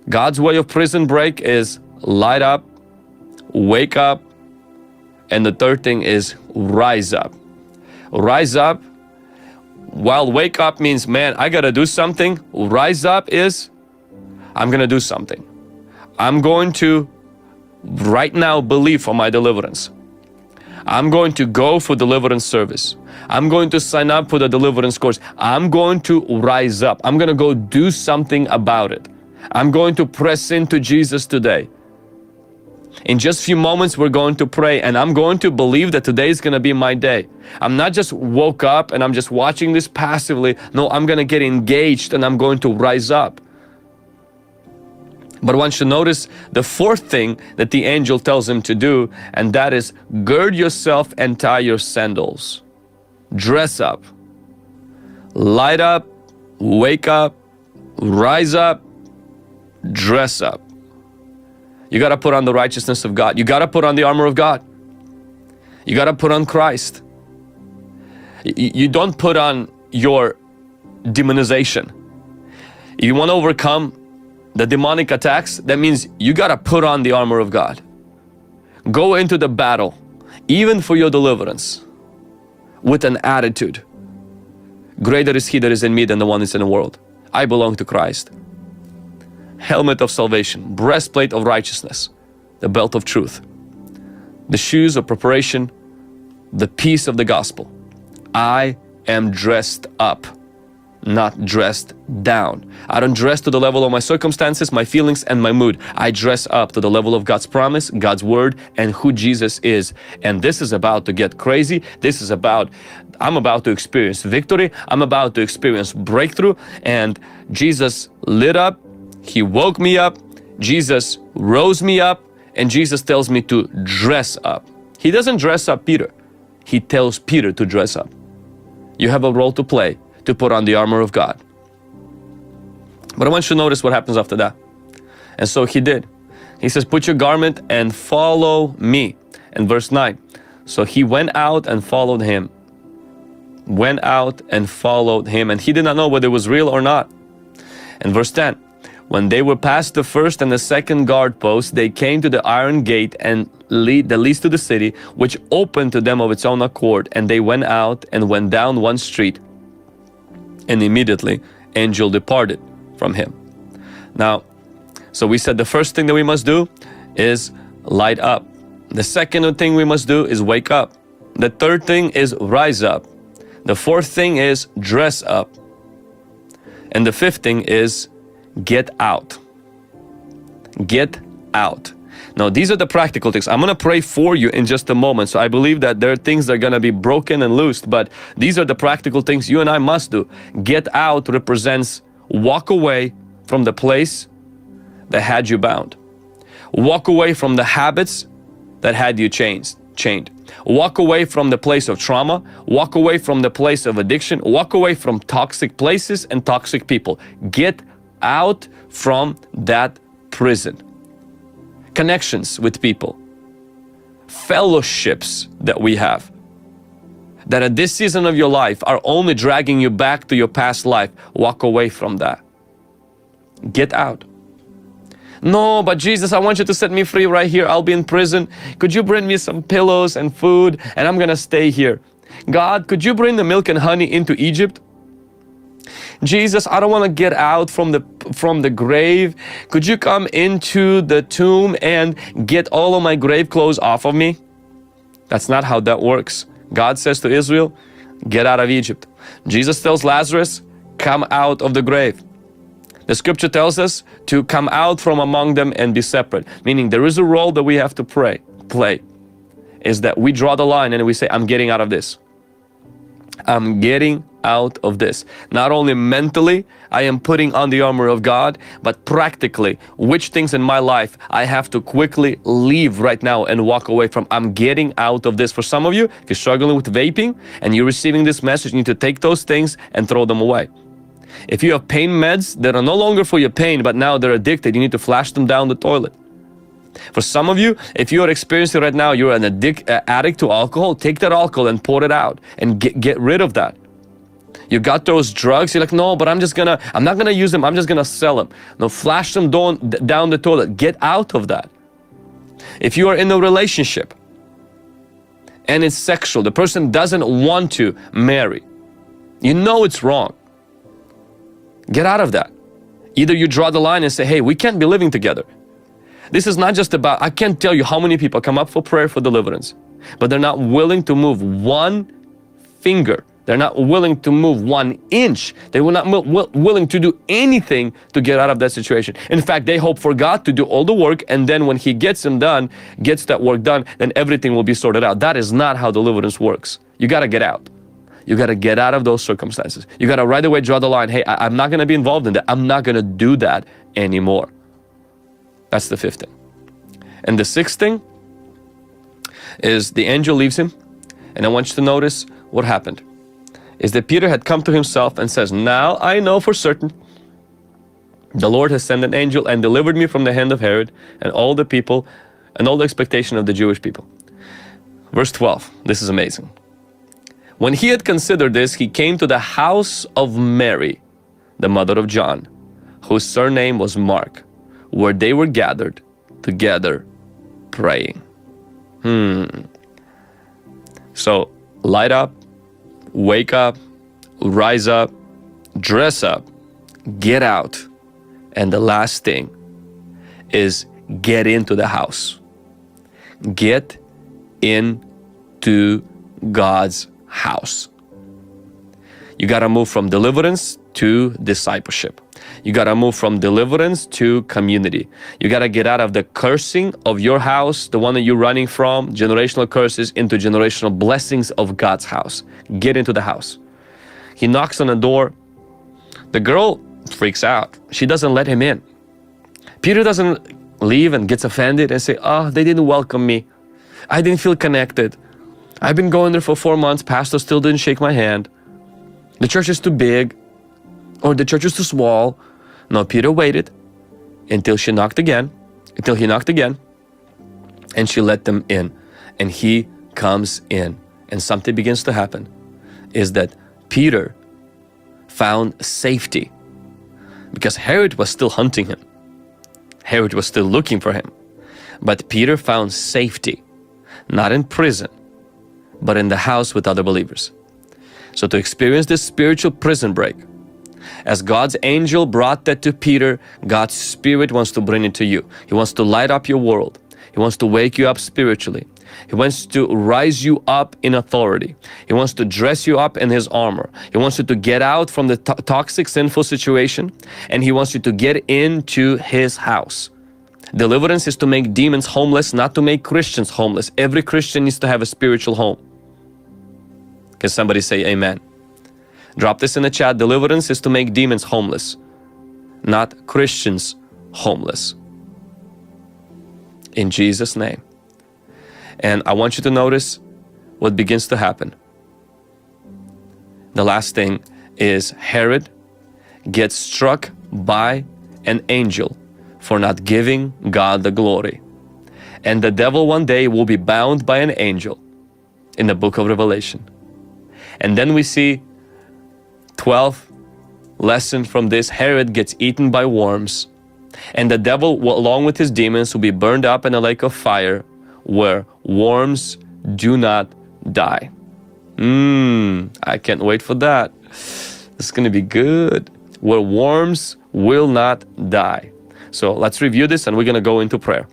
God's way of prison break is light up, wake up, and the third thing is rise up. Rise up. While wake up means, man, I gotta do something, rise up is, I'm gonna do something. I'm going to right now believe for my deliverance. I'm going to go for deliverance service. I'm going to sign up for the deliverance course. I'm going to rise up. I'm going to go do something about it. I'm going to press into Jesus today. In just a few moments, we're going to pray, and I'm going to believe that today is going to be my day. I'm not just woke up and I'm just watching this passively. No, I'm going to get engaged and I'm going to rise up. But you to notice the fourth thing that the angel tells him to do, and that is gird yourself and tie your sandals. Dress up, light up, wake up, rise up, dress up. You got to put on the righteousness of God. You got to put on the armor of God. You got to put on Christ. You don't put on your demonization. If you want to overcome the demonic attacks, that means you got to put on the armor of God. Go into the battle, even for your deliverance, with an attitude. Greater is He that is in me than the one that's in the world. I belong to Christ. Helmet of salvation, breastplate of righteousness, the belt of truth, the shoes of preparation, the peace of the gospel. I am dressed up. not dressed down. I don't dress to the level of my circumstances, my feelings, and my mood. I dress up to the level of God's promise, God's word, and who Jesus is. And this is about to get crazy. This is about, I'm about to experience victory. I'm about to experience breakthrough. And Jesus lit up, He woke me up, Jesus rose me up, and Jesus tells me to dress up. He doesn't dress up Peter, He tells Peter to dress up. You have a role to play to put on the armor of God. But I want you to notice what happens after that. And so he did. He says, Put your garment and follow me. And verse 9. So he went out and followed him. Went out and followed him. And he did not know whether it was real or not. And verse 10. When they were past the first and the second guard post, they came to the iron gate and lead that leads to the city, which opened to them of its own accord. And they went out and went down one street and immediately angel departed from him. Now, so we said the first thing that we must do is light up. The second thing we must do is wake up. The third thing is rise up. The fourth thing is dress up. And the fifth thing is get out. Get out. Now, these are the practical things. I'm going to pray for you in just a moment. So I believe that there are things that are going to be broken and loosed, but these are the practical things you and I must do. Get out represents walk away from the place that had you bound. Walk away from the habits that had you chained. chained. Walk away from the place of trauma. Walk away from the place of addiction. Walk away from toxic places and toxic people. Get out from that prison connections with people, fellowships that we have that at this season of your life are only dragging you back to your past life, walk away from that. Get out. No, but Jesus, I want you to set me free right here. I'll be in prison. Could you bring me some pillows and food and I'm gonna stay here? God, could you bring the milk and honey into Egypt? Jesus, I don't want to get out from the from the grave. Could you come into the tomb and get all of my grave clothes off of me? That's not how that works. God says to Israel, get out of Egypt. Jesus tells Lazarus, come out of the grave. The scripture tells us to come out from among them and be separate, meaning there is a role that we have to pray, play, is that we draw the line and we say, I'm getting out of this. I'm getting out of this. Not only mentally, I am putting on the armor of God, but practically, which things in my life I have to quickly leave right now and walk away from. I'm getting out of this. For some of you, if you're struggling with vaping and you're receiving this message, you need to take those things and throw them away. If you have pain meds that are no longer for your pain, but now they're addicted, you need to flash them down the toilet. For some of you, if you are experiencing right now, you're an addict, uh, addict to alcohol, take that alcohol and pour it out and get, get rid of that. You got those drugs, you're like, no, but I'm just gonna, I'm not gonna use them, I'm just gonna sell them. No, flash them down, down the toilet. Get out of that. If you are in a relationship and it's sexual, the person doesn't want to marry, you know it's wrong. Get out of that. Either you draw the line and say, hey, we can't be living together. This is not just about, I can't tell you how many people come up for prayer for deliverance, but they're not willing to move one finger. They're not willing to move one inch. They will not willing to do anything to get out of that situation. In fact, they hope for God to do all the work and then when He gets them done, gets that work done, then everything will be sorted out. That is not how deliverance works. You got to get out. You got to get out of those circumstances. You got to right away draw the line. Hey, I, am not going to be involved in that. I'm not going to do that anymore. That's the fifth thing. And the sixth thing is the angel leaves him. And I want you to notice what happened. Is that Peter had come to himself and says, Now I know for certain the Lord has sent an angel and delivered me from the hand of Herod and all the people and all the expectation of the Jewish people. Verse 12, this is amazing. When he had considered this, he came to the house of Mary, the mother of John, whose surname was Mark where they were gathered together praying. Hmm. So light up, wake up, rise up, dress up, get out. And the last thing is get into the house. Get into God's house. You got to move from deliverance to discipleship. You got to move from deliverance to community. You got to get out of the cursing of your house, the one that you're running from, generational curses, into generational blessings of God's house. Get into the house. He knocks on the door. The girl freaks out. She doesn't let him in. Peter doesn't leave and gets offended and say, Oh, they didn't welcome me. I didn't feel connected. I've been going there for four months. Pastor still didn't shake my hand. The church is too big or the church is too small. No, Peter waited until she knocked again, until he knocked again, and she let them in. And he comes in, and something begins to happen is that Peter found safety because Herod was still hunting him. Herod was still looking for him. But Peter found safety, not in prison, but in the house with other believers. So to experience this spiritual prison break, as God's angel brought that to Peter, God's Spirit wants to bring it to you. He wants to light up your world. He wants to wake you up spiritually. He wants to rise you up in authority. He wants to dress you up in His armor. He wants you to get out from the toxic, sinful situation, and He wants you to get into His house. Deliverance is to make demons homeless, not to make Christians homeless. Every Christian needs to have a spiritual home. Can somebody say amen? Drop this in the chat. Deliverance is to make demons homeless, not Christians homeless. In Jesus' name. And I want you to notice what begins to happen. The last thing is Herod gets struck by an angel for not giving God the glory. And the devil one day will be bound by an angel in the book of Revelation. And then we see 12th lesson from this Herod gets eaten by worms, and the devil, along with his demons, will be burned up in a lake of fire where worms do not die. Mmm, I can't wait for that. It's to be good. Where worms will not die. So let's review this and we're to go into prayer.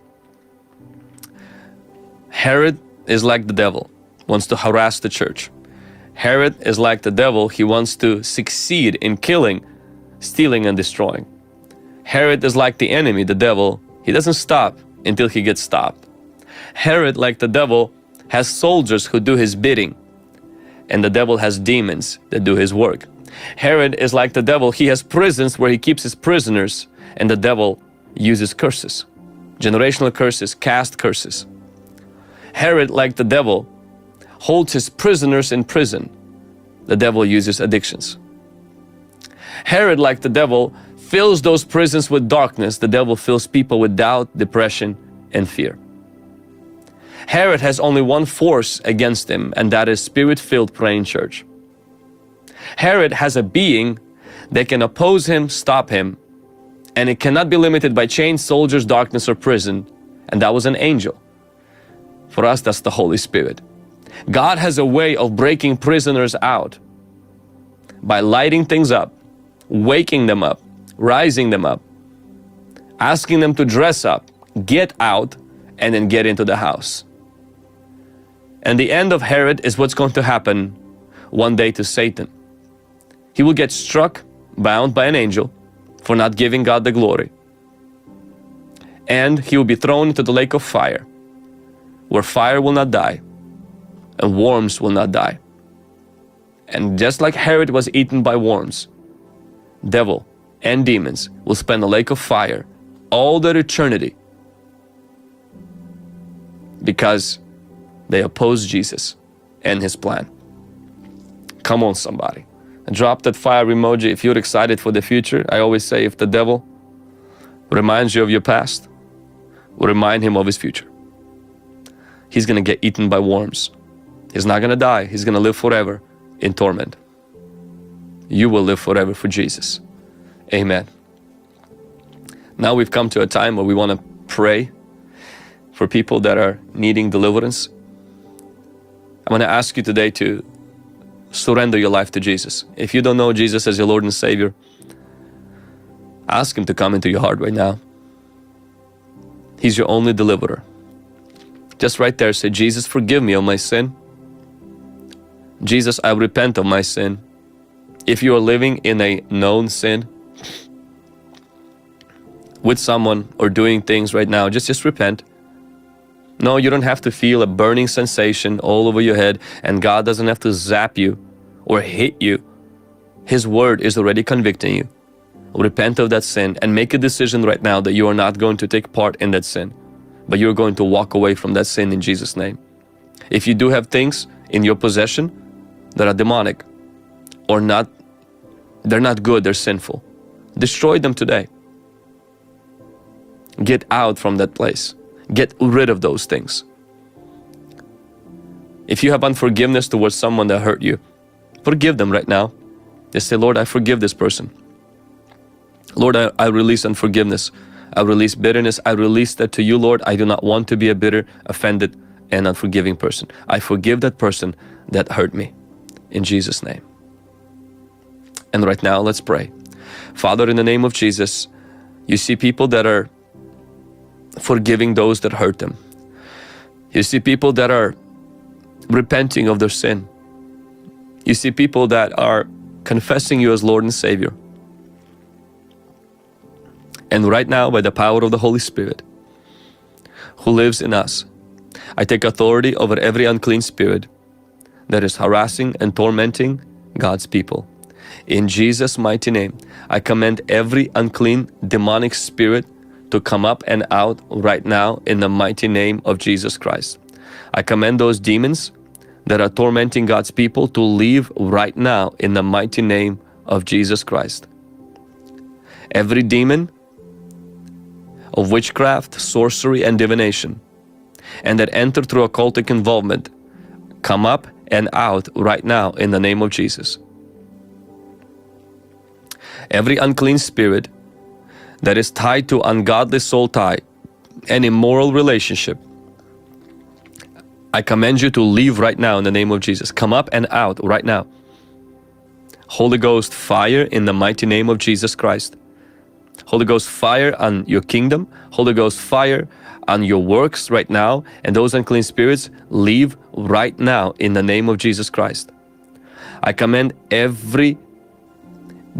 Herod is like the devil, wants to harass the church. Herod is like the devil, he wants to succeed in killing, stealing, and destroying. Herod is like the enemy, the devil, he doesn't stop until he gets stopped. Herod, like the devil, has soldiers who do his bidding, and the devil has demons that do his work. Herod is like the devil, he has prisons where he keeps his prisoners, and the devil uses curses, generational curses, caste curses. Herod, like the devil, holds his prisoners in prison. The devil uses addictions. Herod, like the devil, fills those prisons with darkness. The devil fills people with doubt, depression, and fear. Herod has only one force against him, and that is spirit-filled praying church. Herod has a being that can oppose him, stop him, and it cannot be limited by chains, soldiers, darkness, or prison, and that was an angel. For us, that's the Holy Spirit. God has a way of breaking prisoners out by lighting things up, waking them up, rising them up, asking them to dress up, get out, and then get into the house. And the end of Herod is what's going to happen one day to Satan. He will get struck, bound by an angel for not giving God the glory. And he will be thrown into the lake of fire, where fire will not die and worms will not die. And just like Herod was eaten by worms, devil and demons will spend a lake of fire all their eternity because they oppose Jesus and his plan. Come on, somebody. Drop that fire emoji if you're excited for the future. I always say if the devil reminds you of your past, remind him of his future. He's going to get eaten by worms. He's not going to die. He's going to live forever in torment. You will live forever for Jesus. Amen. Now we've come to a time where we want to pray for people that are needing deliverance. I want to ask you today to surrender your life to Jesus. If you don't know Jesus as your Lord and Savior, ask Him to come into your heart right now. He's your only deliverer. Just right there, say, Jesus, forgive me of my sin. Jesus, I repent of my sin. If you are living in a known sin with someone or doing things right now, just just repent. No, you don't have to feel a burning sensation all over your head, and God doesn't have to zap you or hit you. His word is already convicting you. Repent of that sin and make a decision right now that you are not going to take part in that sin, but you're going to walk away from that sin in Jesus' name. If you do have things in your possession that are demonic or not, they're not good, they're sinful, destroy them today. Get out from that place. Get rid of those things. If you have unforgiveness towards someone that hurt you, forgive them right now. Just say, Lord, I forgive this person. Lord, I, I release unforgiveness. I release bitterness. I release that to you, Lord. I do not want to be a bitter, offended, and unforgiving person. I forgive that person that hurt me. In Jesus' name. And right now, let's pray. Father, in the name of Jesus, you see people that are forgiving those that hurt them. You see people that are repenting of their sin. You see people that are confessing you as Lord and Savior. And right now, by the power of the Holy Spirit who lives in us, I take authority over every unclean spirit that is harassing and tormenting God's people. In Jesus' mighty name, I command every unclean demonic spirit to come up and out right now in the mighty name of Jesus Christ. I command those demons that are tormenting God's people to leave right now in the mighty name of Jesus Christ. Every demon of witchcraft, sorcery, and divination, and that enter through occultic involvement, come up and out right now in the name of Jesus. Every unclean spirit that is tied to ungodly soul tie, an immoral relationship, I command you to leave right now in the name of Jesus. Come up and out right now. Holy Ghost fire in the mighty name of Jesus Christ. Holy Ghost fire on your kingdom. Holy Ghost fire on your works right now. And those unclean spirits leave right now in the name of Jesus Christ. I command every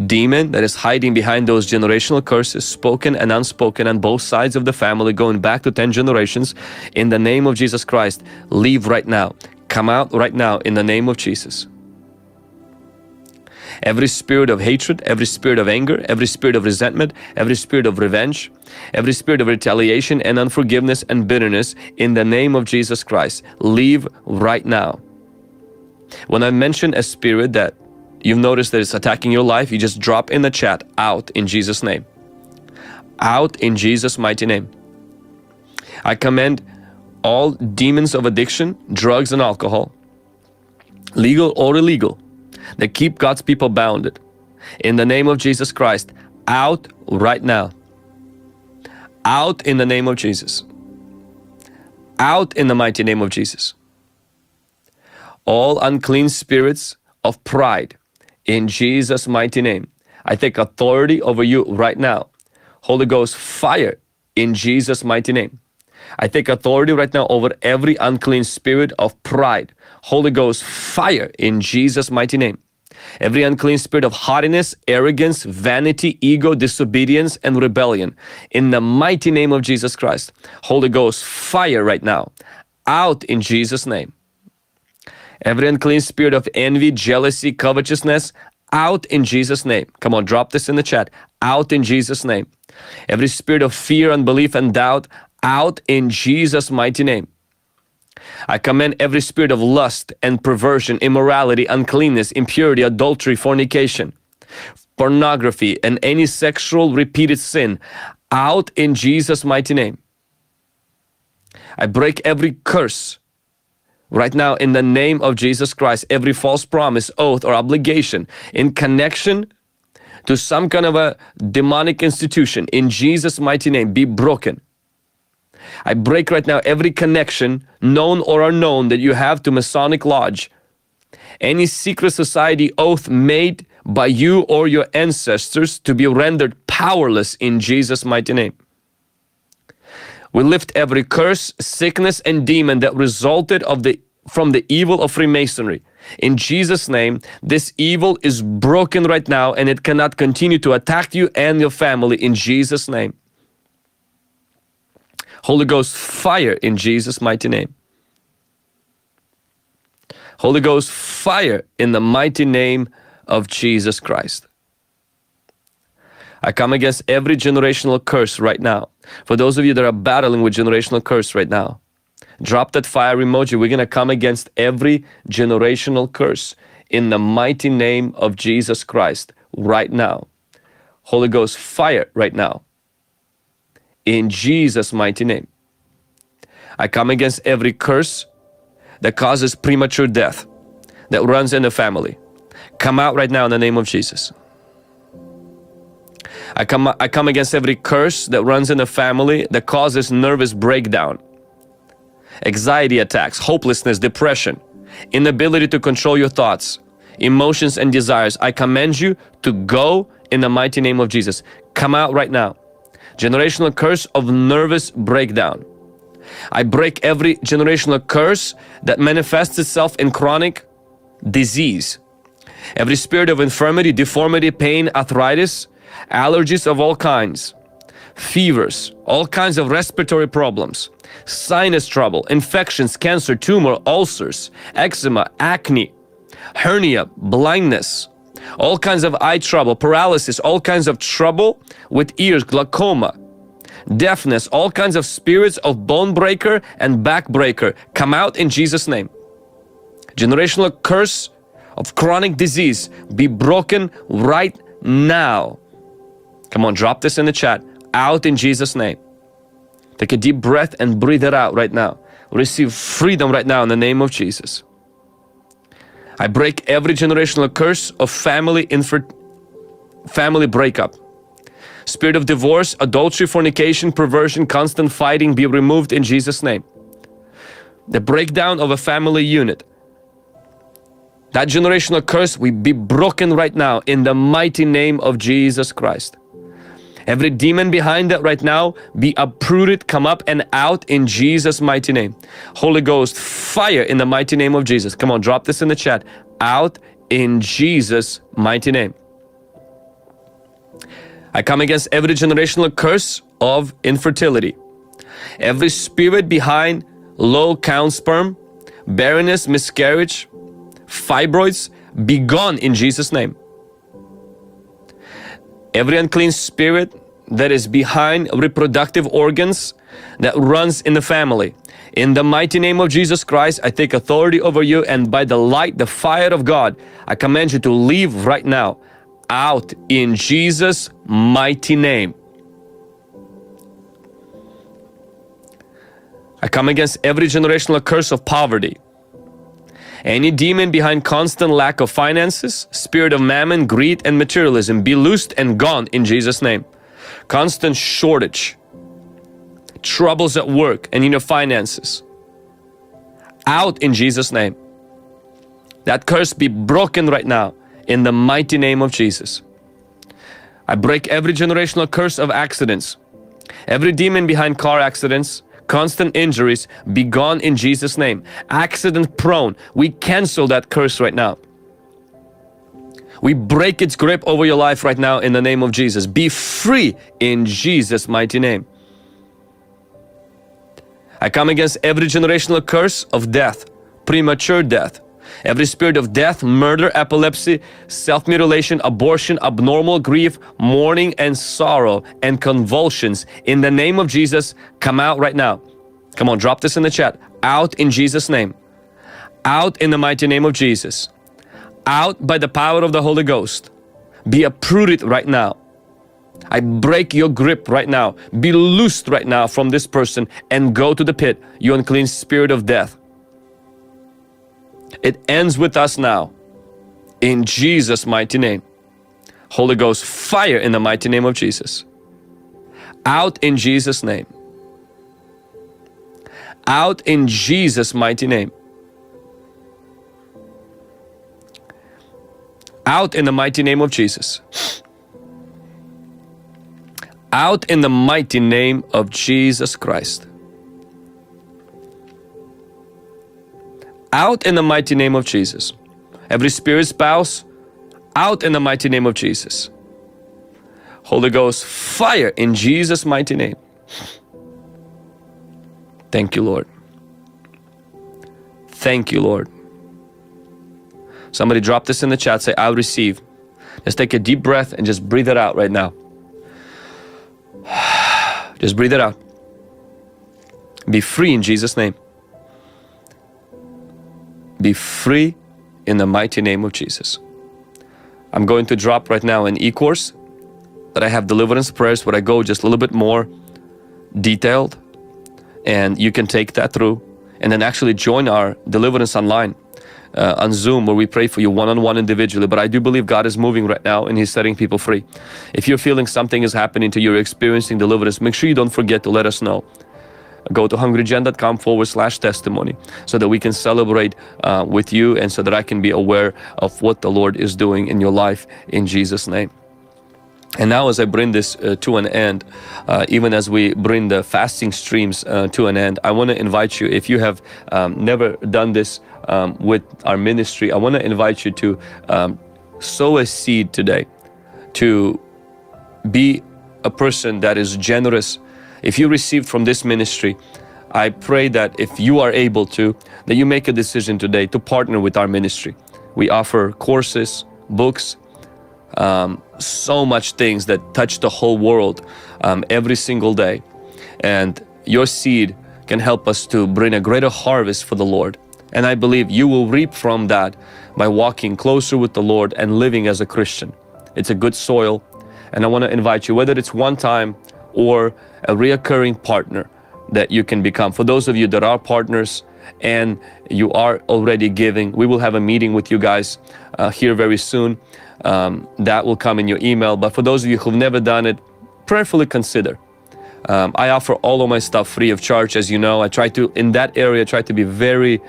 demon that is hiding behind those generational curses, spoken and unspoken, on both sides of the family, going back to 10 generations, in the name of Jesus Christ, leave right now. Come out right now in the name of Jesus. Every spirit of hatred, every spirit of anger, every spirit of resentment, every spirit of revenge, every spirit of retaliation and unforgiveness and bitterness, in the name of Jesus Christ, leave right now. When I mention a spirit that you've noticed that it's attacking your life, you just drop in the chat out in Jesus' name. Out in Jesus' mighty name. I commend all demons of addiction, drugs, and alcohol, legal or illegal, that keep God's people bounded. In the name of Jesus Christ, out right now. Out in the name of Jesus. Out in the mighty name of Jesus. All unclean spirits of pride, in Jesus' mighty name. I take authority over you right now. Holy Ghost, fire in Jesus' mighty name. I take authority right now over every unclean spirit of pride. Holy Ghost, fire in Jesus' mighty name. Every unclean spirit of haughtiness, arrogance, vanity, ego, disobedience, and rebellion. In the mighty name of Jesus Christ. Holy Ghost, fire right now. Out in Jesus' name. Every unclean spirit of envy, jealousy, covetousness, out in Jesus' name. Come on, drop this in the chat. Out in Jesus' name. Every spirit of fear, unbelief, and doubt, out in Jesus' mighty name. I command every spirit of lust and perversion, immorality, uncleanness, impurity, adultery, fornication, pornography, and any sexual repeated sin out in Jesus' mighty name. I break every curse right now in the name of Jesus Christ, every false promise, oath, or obligation in connection to some kind of a demonic institution in Jesus' mighty name be broken. I break right now every connection, known or unknown, that you have to Masonic Lodge, any secret society oath made by you or your ancestors to be rendered powerless in Jesus' mighty name. We lift every curse, sickness, and demon that resulted of the from the evil of Freemasonry. In Jesus' name, this evil is broken right now and it cannot continue to attack you and your family in Jesus' name. Holy Ghost, fire in Jesus' mighty name. Holy Ghost, fire in the mighty name of Jesus Christ. I come against every generational curse right now. For those of you that are battling with generational curse right now, drop that fire emoji. We're going to come against every generational curse in the mighty name of Jesus Christ right now. Holy Ghost, fire right now. In Jesus' mighty name. I come against every curse that causes premature death that runs in the family. Come out right now in the name of Jesus. I come, I come against every curse that runs in the family that causes nervous breakdown, anxiety attacks, hopelessness, depression, inability to control your thoughts, emotions, and desires. I command you to go in the mighty name of Jesus. Come out right now. Generational curse of nervous breakdown. I break every generational curse that manifests itself in chronic disease. Every spirit of infirmity, deformity, pain, arthritis, allergies of all kinds, fevers, all kinds of respiratory problems, sinus trouble, infections, cancer, tumor, ulcers, eczema, acne, hernia, blindness, all kinds of eye trouble, paralysis, all kinds of trouble with ears, glaucoma, deafness, all kinds of spirits of bone breaker and back breaker come out in Jesus' name. Generational curse of chronic disease be broken right now. Come on, drop this in the chat. Out in Jesus' name. Take a deep breath and breathe it out right now. Receive freedom right now in the name of Jesus. I break every generational curse of family infer family breakup. Spirit of divorce, adultery, fornication, perversion, constant fighting be removed in Jesus' name. The breakdown of a family unit. That generational curse will be broken right now in the mighty name of Jesus Christ. Every demon behind that right now be uprooted, come up and out in Jesus' mighty name. Holy Ghost, fire in the mighty name of Jesus. Come on, drop this in the chat. Out in Jesus' mighty name. I come against every generational curse of infertility. Every spirit behind low count sperm, barrenness, miscarriage, fibroids, be gone in Jesus' name. Every unclean spirit that is behind reproductive organs that runs in the family. In the mighty name of Jesus Christ, I take authority over you and by the light, the fire of God, I command you to leave right now out in Jesus' mighty name. I come against every generational curse of poverty. Any demon behind constant lack of finances, spirit of mammon, greed, and materialism be loosed and gone in Jesus' name. Constant shortage, troubles at work and in your finances, out in Jesus' name. That curse be broken right now in the mighty name of Jesus. I break every generational curse of accidents, every demon behind car accidents, constant injuries be gone in Jesus name accident prone we cancel that curse right now we break its grip over your life right now in the name of Jesus be free in Jesus mighty name I come against every generational curse of death premature death Every spirit of death, murder, epilepsy, self-mutilation, abortion, abnormal grief, mourning and sorrow and convulsions in the name of Jesus come out right now. Come on, drop this in the chat. Out in Jesus' name. Out in the mighty name of Jesus. Out by the power of the Holy Ghost. Be uprooted right now. I break your grip right now. Be loosed right now from this person and go to the pit, you unclean spirit of death. It ends with us now. In Jesus' mighty name. Holy Ghost, fire in the mighty name of Jesus. Out in Jesus' name. Out in Jesus' mighty name. Out in the mighty name of Jesus. Out in the mighty name of Jesus Christ. out in the mighty name of Jesus. Every spirit spouse, out in the mighty name of Jesus. Holy Ghost, fire in Jesus' mighty name. Thank you, Lord. Thank you, Lord. Somebody drop this in the chat, say, I'll receive. Just take a deep breath and just breathe it out right now. Just breathe it out. Be free in Jesus' name. Be free in the mighty name of Jesus. I'm going to drop right now an e-course that I have deliverance prayers where I go just a little bit more detailed and you can take that through and then actually join our deliverance online uh, on Zoom where we pray for you one-on-one individually. But I do believe God is moving right now and He's setting people free. If you're feeling something is happening to you, you're experiencing deliverance, make sure you don't forget to let us know. Go to hungrygen.com forward slash testimony so that we can celebrate uh, with you and so that I can be aware of what the Lord is doing in your life in Jesus' name. And now, as I bring this uh, to an end, uh, even as we bring the fasting streams uh, to an end, I want to invite you, if you have um, never done this um, with our ministry, I want to invite you to um, sow a seed today, to be a person that is generous. If you received from this ministry, I pray that if you are able to, that you make a decision today to partner with our ministry. We offer courses, books, um, so much things that touch the whole world um, every single day. And your seed can help us to bring a greater harvest for the Lord. And I believe you will reap from that by walking closer with the Lord and living as a Christian. It's a good soil. And I want to invite you, whether it's one time or a reoccurring partner that you can become. For those of you that are partners and you are already giving, we will have a meeting with you guys uh, here very soon. Um, that will come in your email. But for those of you who've never done it, prayerfully consider. Um, I offer all of my stuff free of charge, as you know. I try to, in that area, try to be very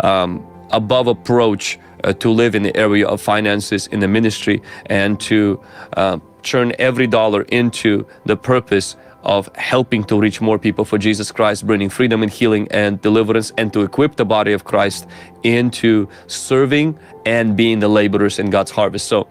um, above approach uh, to live in the area of finances in the ministry and to uh, turn every dollar into the purpose of helping to reach more people for Jesus Christ, bringing freedom and healing and deliverance, and to equip the body of Christ into serving and being the laborers in God's harvest. So,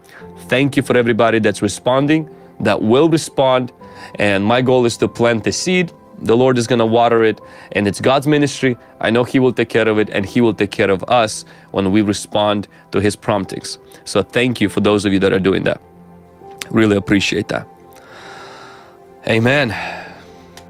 thank you for everybody that's responding, that will respond. And my goal is to plant the seed. The Lord is going to water it, and it's God's ministry. I know He will take care of it, and He will take care of us when we respond to His promptings. So, thank you for those of you that are doing that. Really appreciate that. Amen.